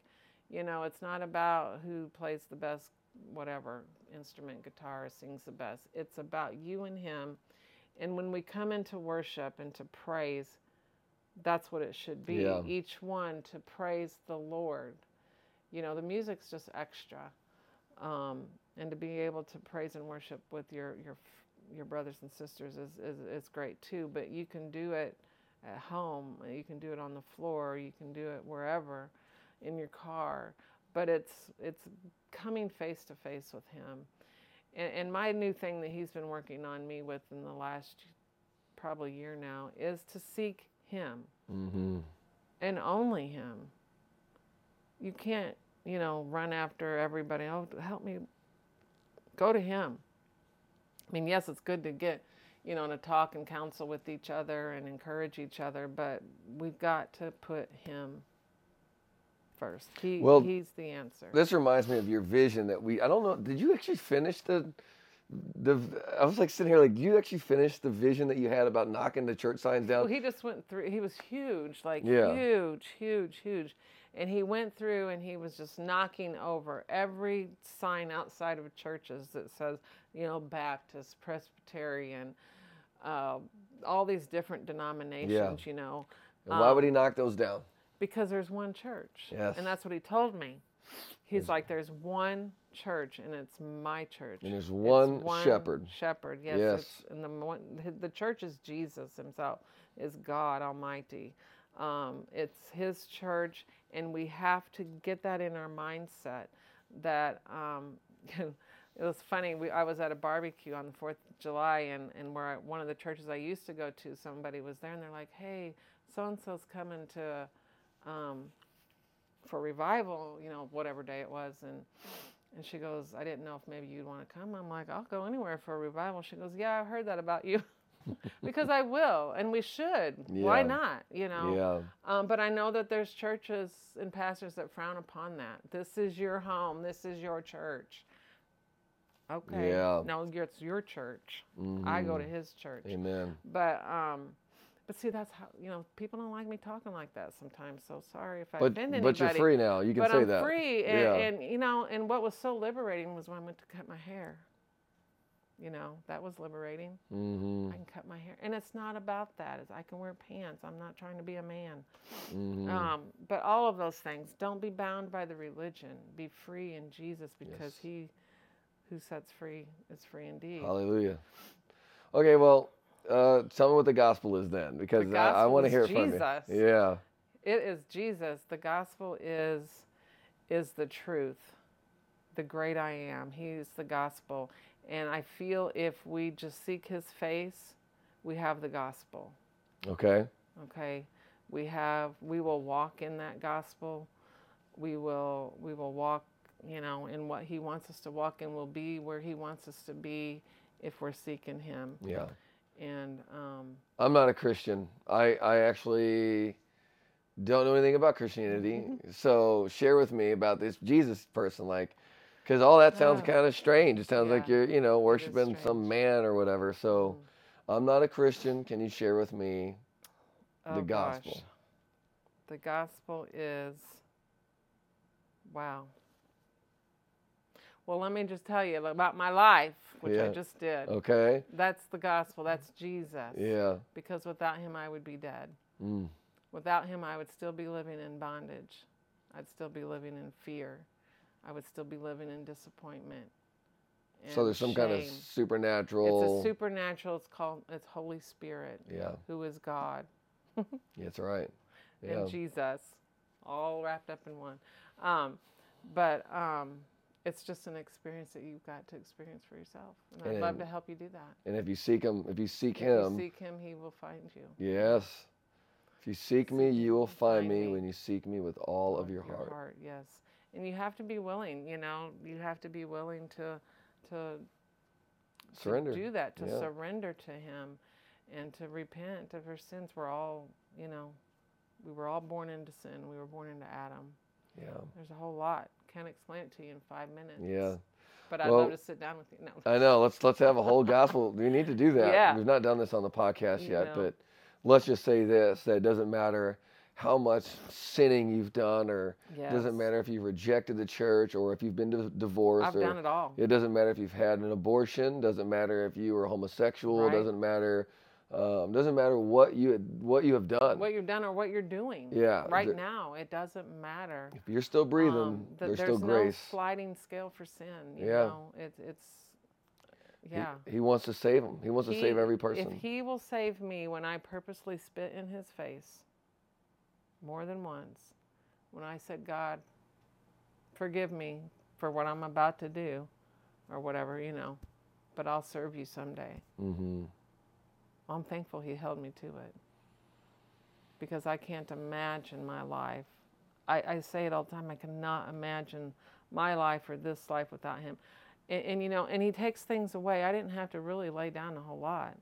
you know it's not about who plays the best whatever instrument guitar sings the best it's about you and him and when we come into worship and to praise that's what it should be Yeah. each one to praise the lord you know the music's just extra um, and to be able to praise and worship with your your your brothers and sisters is, is is great too. But you can do it at home. You can do it on the floor. You can do it wherever, in your car. But it's it's coming face to face with Him. And, and my new thing that He's been working on me with in the last probably year now is to seek Him Mm-hmm. and only Him. You can't, you know, run after everybody. Oh, help me. Go to Him. I mean, yes, it's good to get, you know, to talk and counsel with each other and encourage each other, but we've got to put Him first. He, Well, he's the answer. This reminds me of your vision that we. I don't know. Did you actually finish the? The I was like sitting here like, you actually finished the vision that you had about knocking the church signs down. Well, he just went through. He was huge, like Yeah. huge, huge, huge. And he went through and he was just knocking over every sign outside of churches that says, you know, Baptist, Presbyterian, uh, all these different denominations, Yeah. you know, and why would um, he knock those down? Because there's one church. Yes. And that's what he told me. He's like, there's one church and it's my church. And there's It's one shepherd. Shepherd, yes. Yes. And the one, the church is Jesus Himself, is God Almighty. Um, it's His church, and we have to get that in our mindset. That um, <laughs> it was funny. We, I was at a barbecue on the Fourth of July, and and where I, one of the churches I used to go to, somebody was there, and they're like, "Hey, so and so's coming to." Um, for revival, you know, whatever day it was, and and she goes, I didn't know if maybe you'd want to come. I'm like, I'll go anywhere for a revival. She goes, Yeah, I've heard that about you, <laughs> because I will, and we should. Why not? You know. Yeah. Um, but I know that there's churches and pastors that frown upon that. This is your home. This is your church. Okay. Yeah. No, it's your church. I go to Mhm. his church. Amen. But um, but see, that's how you know people don't like me talking like that sometimes. So sorry if I But offend anybody. but you're free now. You can but say I'm that. free, and, Yeah. and you know, and what was so liberating was when I went to cut my hair. You know, that was liberating. Mm-hmm. I can cut my hair, and it's not about that. It's I can wear pants. I'm not trying to be a man. Mm-hmm. Um, but all of those things. Don't be bound by the religion. Be free in Jesus, because Yes. He who sets free is free indeed. Hallelujah. Okay, well, uh, tell me what the gospel is then, because I, I want to hear it Jesus. from you. Yeah. It is Jesus. The gospel is is the truth. The great I am. He's the gospel. And I feel if we just seek his face, we have the gospel. Okay. Okay. We have we will walk in that gospel. We will we will walk, you know, in what he wants us to walk in. We'll be where he wants us to be if we're seeking him. Yeah. And um, I'm not a Christian. I, I actually don't know anything about Christianity. <laughs> so share with me about this Jesus person, like, because all that sounds Yeah. kind of strange. It sounds like you're, you know, worshiping some man or whatever. So I'm not a Christian. Can you share with me the oh, gospel? gosh. The gospel is wow. Well, let me just tell you about my life, which I just did. Okay. That's the gospel. That's Jesus. Yeah. Because without him, I would be dead. Mm. Without him, I would still be living in bondage. I'd still be living in fear. I would still be living in disappointment. So there's some kind of supernatural. It's a supernatural. It's called. It's Holy Spirit, yeah. who is God. <laughs> That's right. Yeah. and Jesus, all wrapped up in one. Um, but um, it's just an experience that you've got to experience for yourself, and I'd love to help you do that. And if you seek him, if you seek If him, you seek Him, He will find you. yes. If you seek me, you will find find me me. when you seek me with all of with your heart. heart. yes. And you have to be willing. You know, you have to be willing to to to do that, to Yeah. surrender to Him, and to repent of our sins. We're all, you know, we were all born into sin. We were born into Adam. Yeah. There's a whole lot. Can't explain it to you in five minutes. Yeah. But I'd Well- love to sit down with you. No. I know. Let's let's have a whole gospel. <laughs> We need to do that. Yeah. We've not done this on the podcast You yet, know. but let's just say this: that it doesn't matter how much sinning you've done, or it doesn't matter if you've rejected the church, or if you've been di- divorced, I've or done it all. it doesn't matter if you've had an abortion. Doesn't matter if you were homosexual. Right. Doesn't matter. Um, doesn't matter what you what you have done. What you've done or what you're doing. Yeah, Right the- now, it doesn't matter. if you're still breathing, Um, th- there's, there's still no grace. sliding scale for sin. You Yeah. know, it's it's He- yeah. He, wants to save him. He wants to save every person. If he will save me when I purposely spit in his face more than once, when I said, God, forgive me for what I'm about to do, or whatever, you know, but I'll serve you someday. I'm thankful he held me to it because I can't imagine my life. I, I say it all the time. I cannot imagine my life or this life without him. And, and you know, and he takes things away. I didn't have to really lay down a whole lot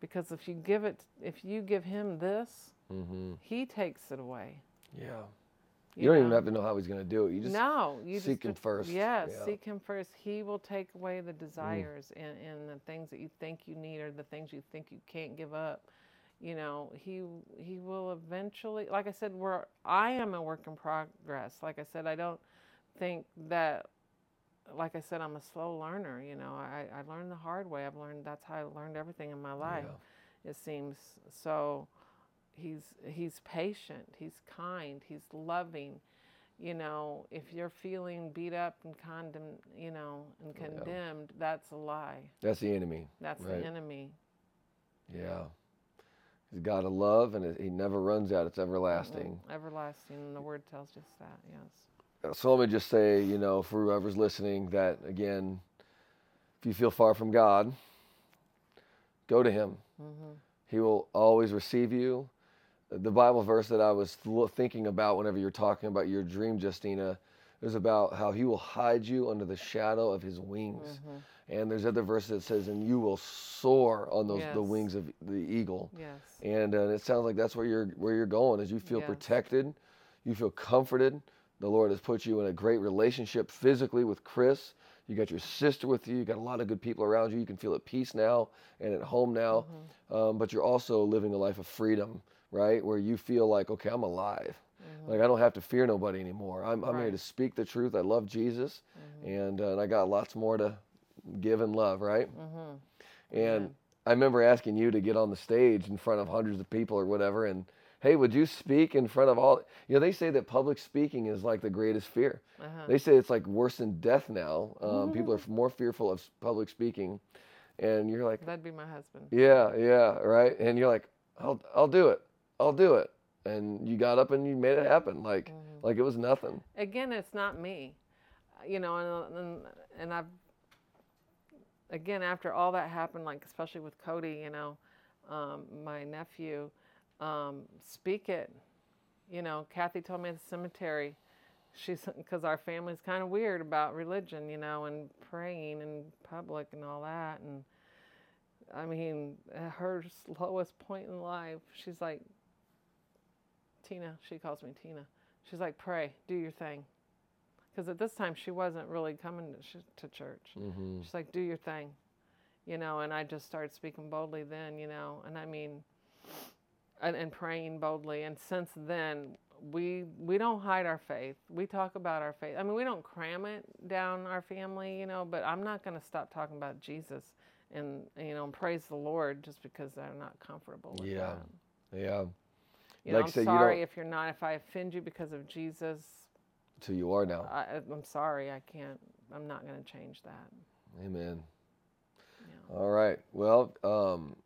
because if you give it, if you give him this, hmm he takes it away. Yeah. You, don't even have to know how he's going to do it. You just no, you seek just him first. Yes, Yeah. Mm. seek him first. He will take away the desires and, and the things that you think you need or the things you think you can't give up. You know, he he will eventually. Like I said, we're I am a work in progress. Like I said, I don't think that. Like I said, I'm a slow learner. You know, I I learned the hard way. I've learned that's how I learned everything in my life. It seems so. He's he's patient. He's kind. He's loving you know, if you're feeling beat up and condemned, you know, and Yeah. condemned, that's a lie. That's the enemy. That's Right. the enemy. Yeah. He's God of love, and it, he never runs out. It's everlasting. Mm, Everlasting, and the word tells just that, yes. So let me just say, you know, for whoever's listening, that again, if you feel far from God, go to Him. hmm He will always receive you. The Bible verse that I was thinking about whenever you're talking about your dream, Justina, is about how He will hide you under the shadow of His wings. hmm And there's other verses that says, "And you will soar on those the wings of the eagle." Yes. And uh, it sounds like that's where you're where you're going. Is you feel Yes. protected, you feel comforted. The Lord has put you in a great relationship physically with Chris. You got your sister with you. You got a lot of good people around you. You can feel at peace now and at home now. Mm-hmm. Um, but you're also living a life of freedom, right? Where you feel like, okay, I'm alive. Mhm. Like I don't have to fear nobody anymore. I'm, I'm here to speak the truth. I love Jesus, Mhm. and, uh, and I got lots more to give and love, right? Mhm. And. I remember asking you to get on the stage in front of hundreds of people or whatever, and hey, would you speak in front of all? You know, they say that public speaking is like the greatest fear. Uh-huh. They say it's like worse than death now. Um, people are more fearful of public speaking, and you're like, That'd be my husband. yeah, yeah, right. And you're like, I'll, I'll do it, I'll do it. and you got up and you made it happen like Mm-hmm. like it was nothing. again, it's not me, you know, and and, and I've again after all that happened, like especially with Cody, you know, um, my nephew, um, speak it. You know, Kathy told me at the cemetery, she's because our family's kind of weird about religion, you know, and praying in public and all that, and I mean, at her lowest point in life, she's like, Tina, she calls me Tina. She's like, pray, do your thing. Because at this time, she wasn't really coming to, sh- to church. Mm-hmm. She's like, do your thing, you know. And I just started speaking boldly then, you know. And I mean, and, and praying boldly. And since then, we we don't hide our faith. We talk about our faith. I mean, we don't cram it down our family, you know. But I'm not going to stop talking about Jesus and you know and praise the Lord just because I'm not comfortable with Yeah. that. Yeah. You know, Like I'm you sorry don't- if you're not. If I offend you because of Jesus, To you are now. I, I'm sorry. I can't. I'm not going to change that. Amen. Yeah. All right. Well, um,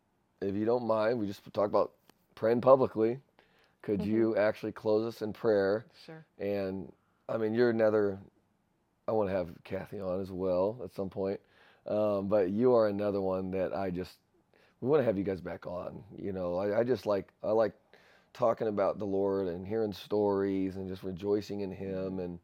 if you don't mind, we just talk about praying publicly. Could Mm-hmm. you actually close us in prayer? Sure. And I mean, you're another. I want to have Kathy on as well at some point, um, but you are another one that I just we want to have you guys back on. You know, I, I just like I like talking about the Lord and hearing stories and just rejoicing in Him, mm-hmm. and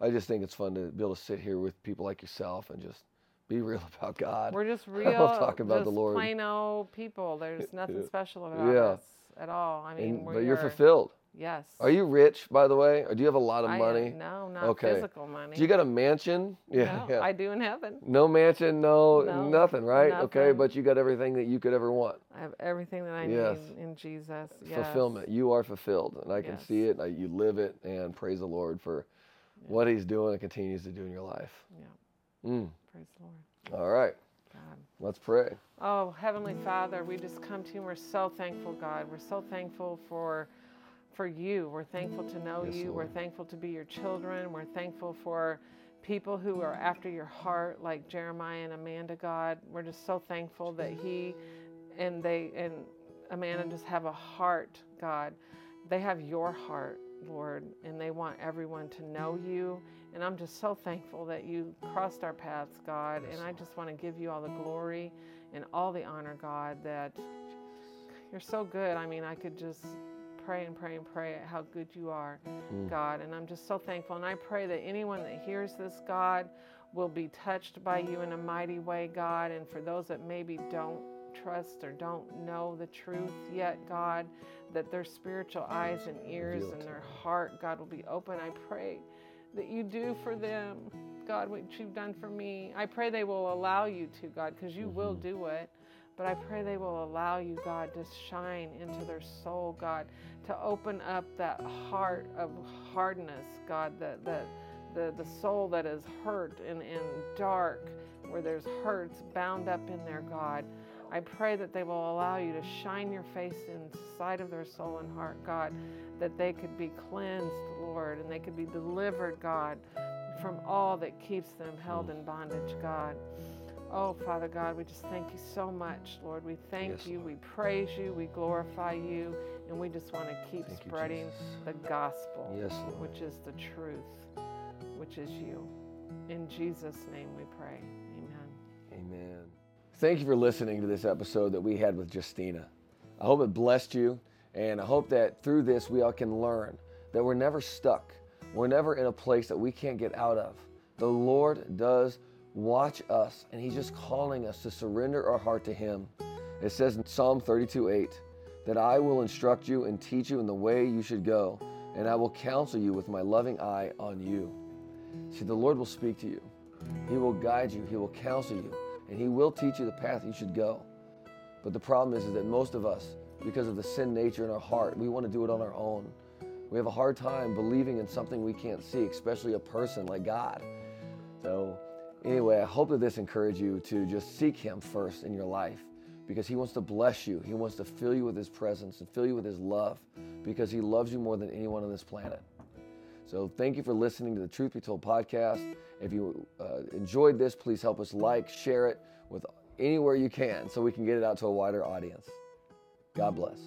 I just think it's fun to be able to sit here with people like yourself and just be <laughs> real about God. We're just <laughs> I real. love talking about the just Lord. Plain old people. There's <laughs> nothing special about Yeah. us at all. I mean, And- but you're fulfilled. Yes. Are you rich, by the way, or do you have a lot of I am- money? no, not Okay. physical money. Do you got a mansion? <laughs> no, I do in heaven. No mansion, no, No, nothing, right? Okay, but you got everything that you could ever want. I have everything that I Yes. need in Jesus. Yes. Fulfillment. You are fulfilled, and I can Yes. see it. I, you live it, and praise the Lord for what He's doing and continues to do in your life. Yeah. Mm. Praise the Lord. All right, God. let's pray. Oh, Heavenly Father, we just come to you and we're so thankful, God. We're so thankful for for you. We're thankful to know Yes, you. Lord. We're thankful to be your children. We're thankful for people who are after your heart, like Jeremiah and Amanda, God. We're just so thankful that he and they and Amanda just have a heart, God. They have your heart, Lord, and they want everyone to know you. And I'm just so thankful that you crossed our paths, God. Yes, and I just want to give you all the glory and all the honor, God, that you're so good. I mean, I could just pray and pray and pray at how good you are, Mm. God. And I'm just so thankful. And I pray that anyone that hears this, God, will be touched by you in a mighty way, God. And for those that maybe don't trust or don't know the truth yet, God, that their spiritual eyes and ears and their heart, God, will be open. I pray that you do for them, God, what you've done for me. I pray they will allow you to, God, because you will Mm-hmm. do it. But I pray they will allow you, God, to shine into their soul, God, to open up that heart of hardness, God, that that the, the soul that is hurt and, and dark, where there's hurts bound up in there, God. I pray that they will allow you to shine your face inside of their soul and heart, God, that they could be cleansed, Lord, and they could be delivered, God, from all that keeps them held in bondage, God. Oh, Father God, we just thank you so much, Lord. We thank Yes, you, Lord. we praise you, we glorify you, and we just want to keep Thank spreading Jesus. the gospel, Yes, which is the truth, which is you. In Jesus' name we pray. Amen. Amen. Thank you for listening to this episode that we had with Justina. I hope it blessed you, and I hope that through this we all can learn that we're never stuck. We're never in a place that we can't get out of. The Lord does watch us, and He's just calling us to surrender our heart to Him. It says in Psalm 32 8 that I will instruct you and teach you in the way you should go, and I will counsel you with my loving eye on you. See, the Lord will speak to you. He will guide you, He will counsel you, and He will teach you the path you should go. But the problem is, is that most of us, because of the sin nature in our heart, we want to do it on our own. We have a hard time believing in something we can't see, especially a person like God. So, anyway, I hope that this encouraged you to just seek Him first in your life because He wants to bless you. He wants to fill you with His presence and fill you with His love because He loves you more than anyone on this planet. So thank you for listening to the Truth Be Told podcast. If you uh, enjoyed this, please help us like, share it with anywhere you can so we can get it out to a wider audience. God bless.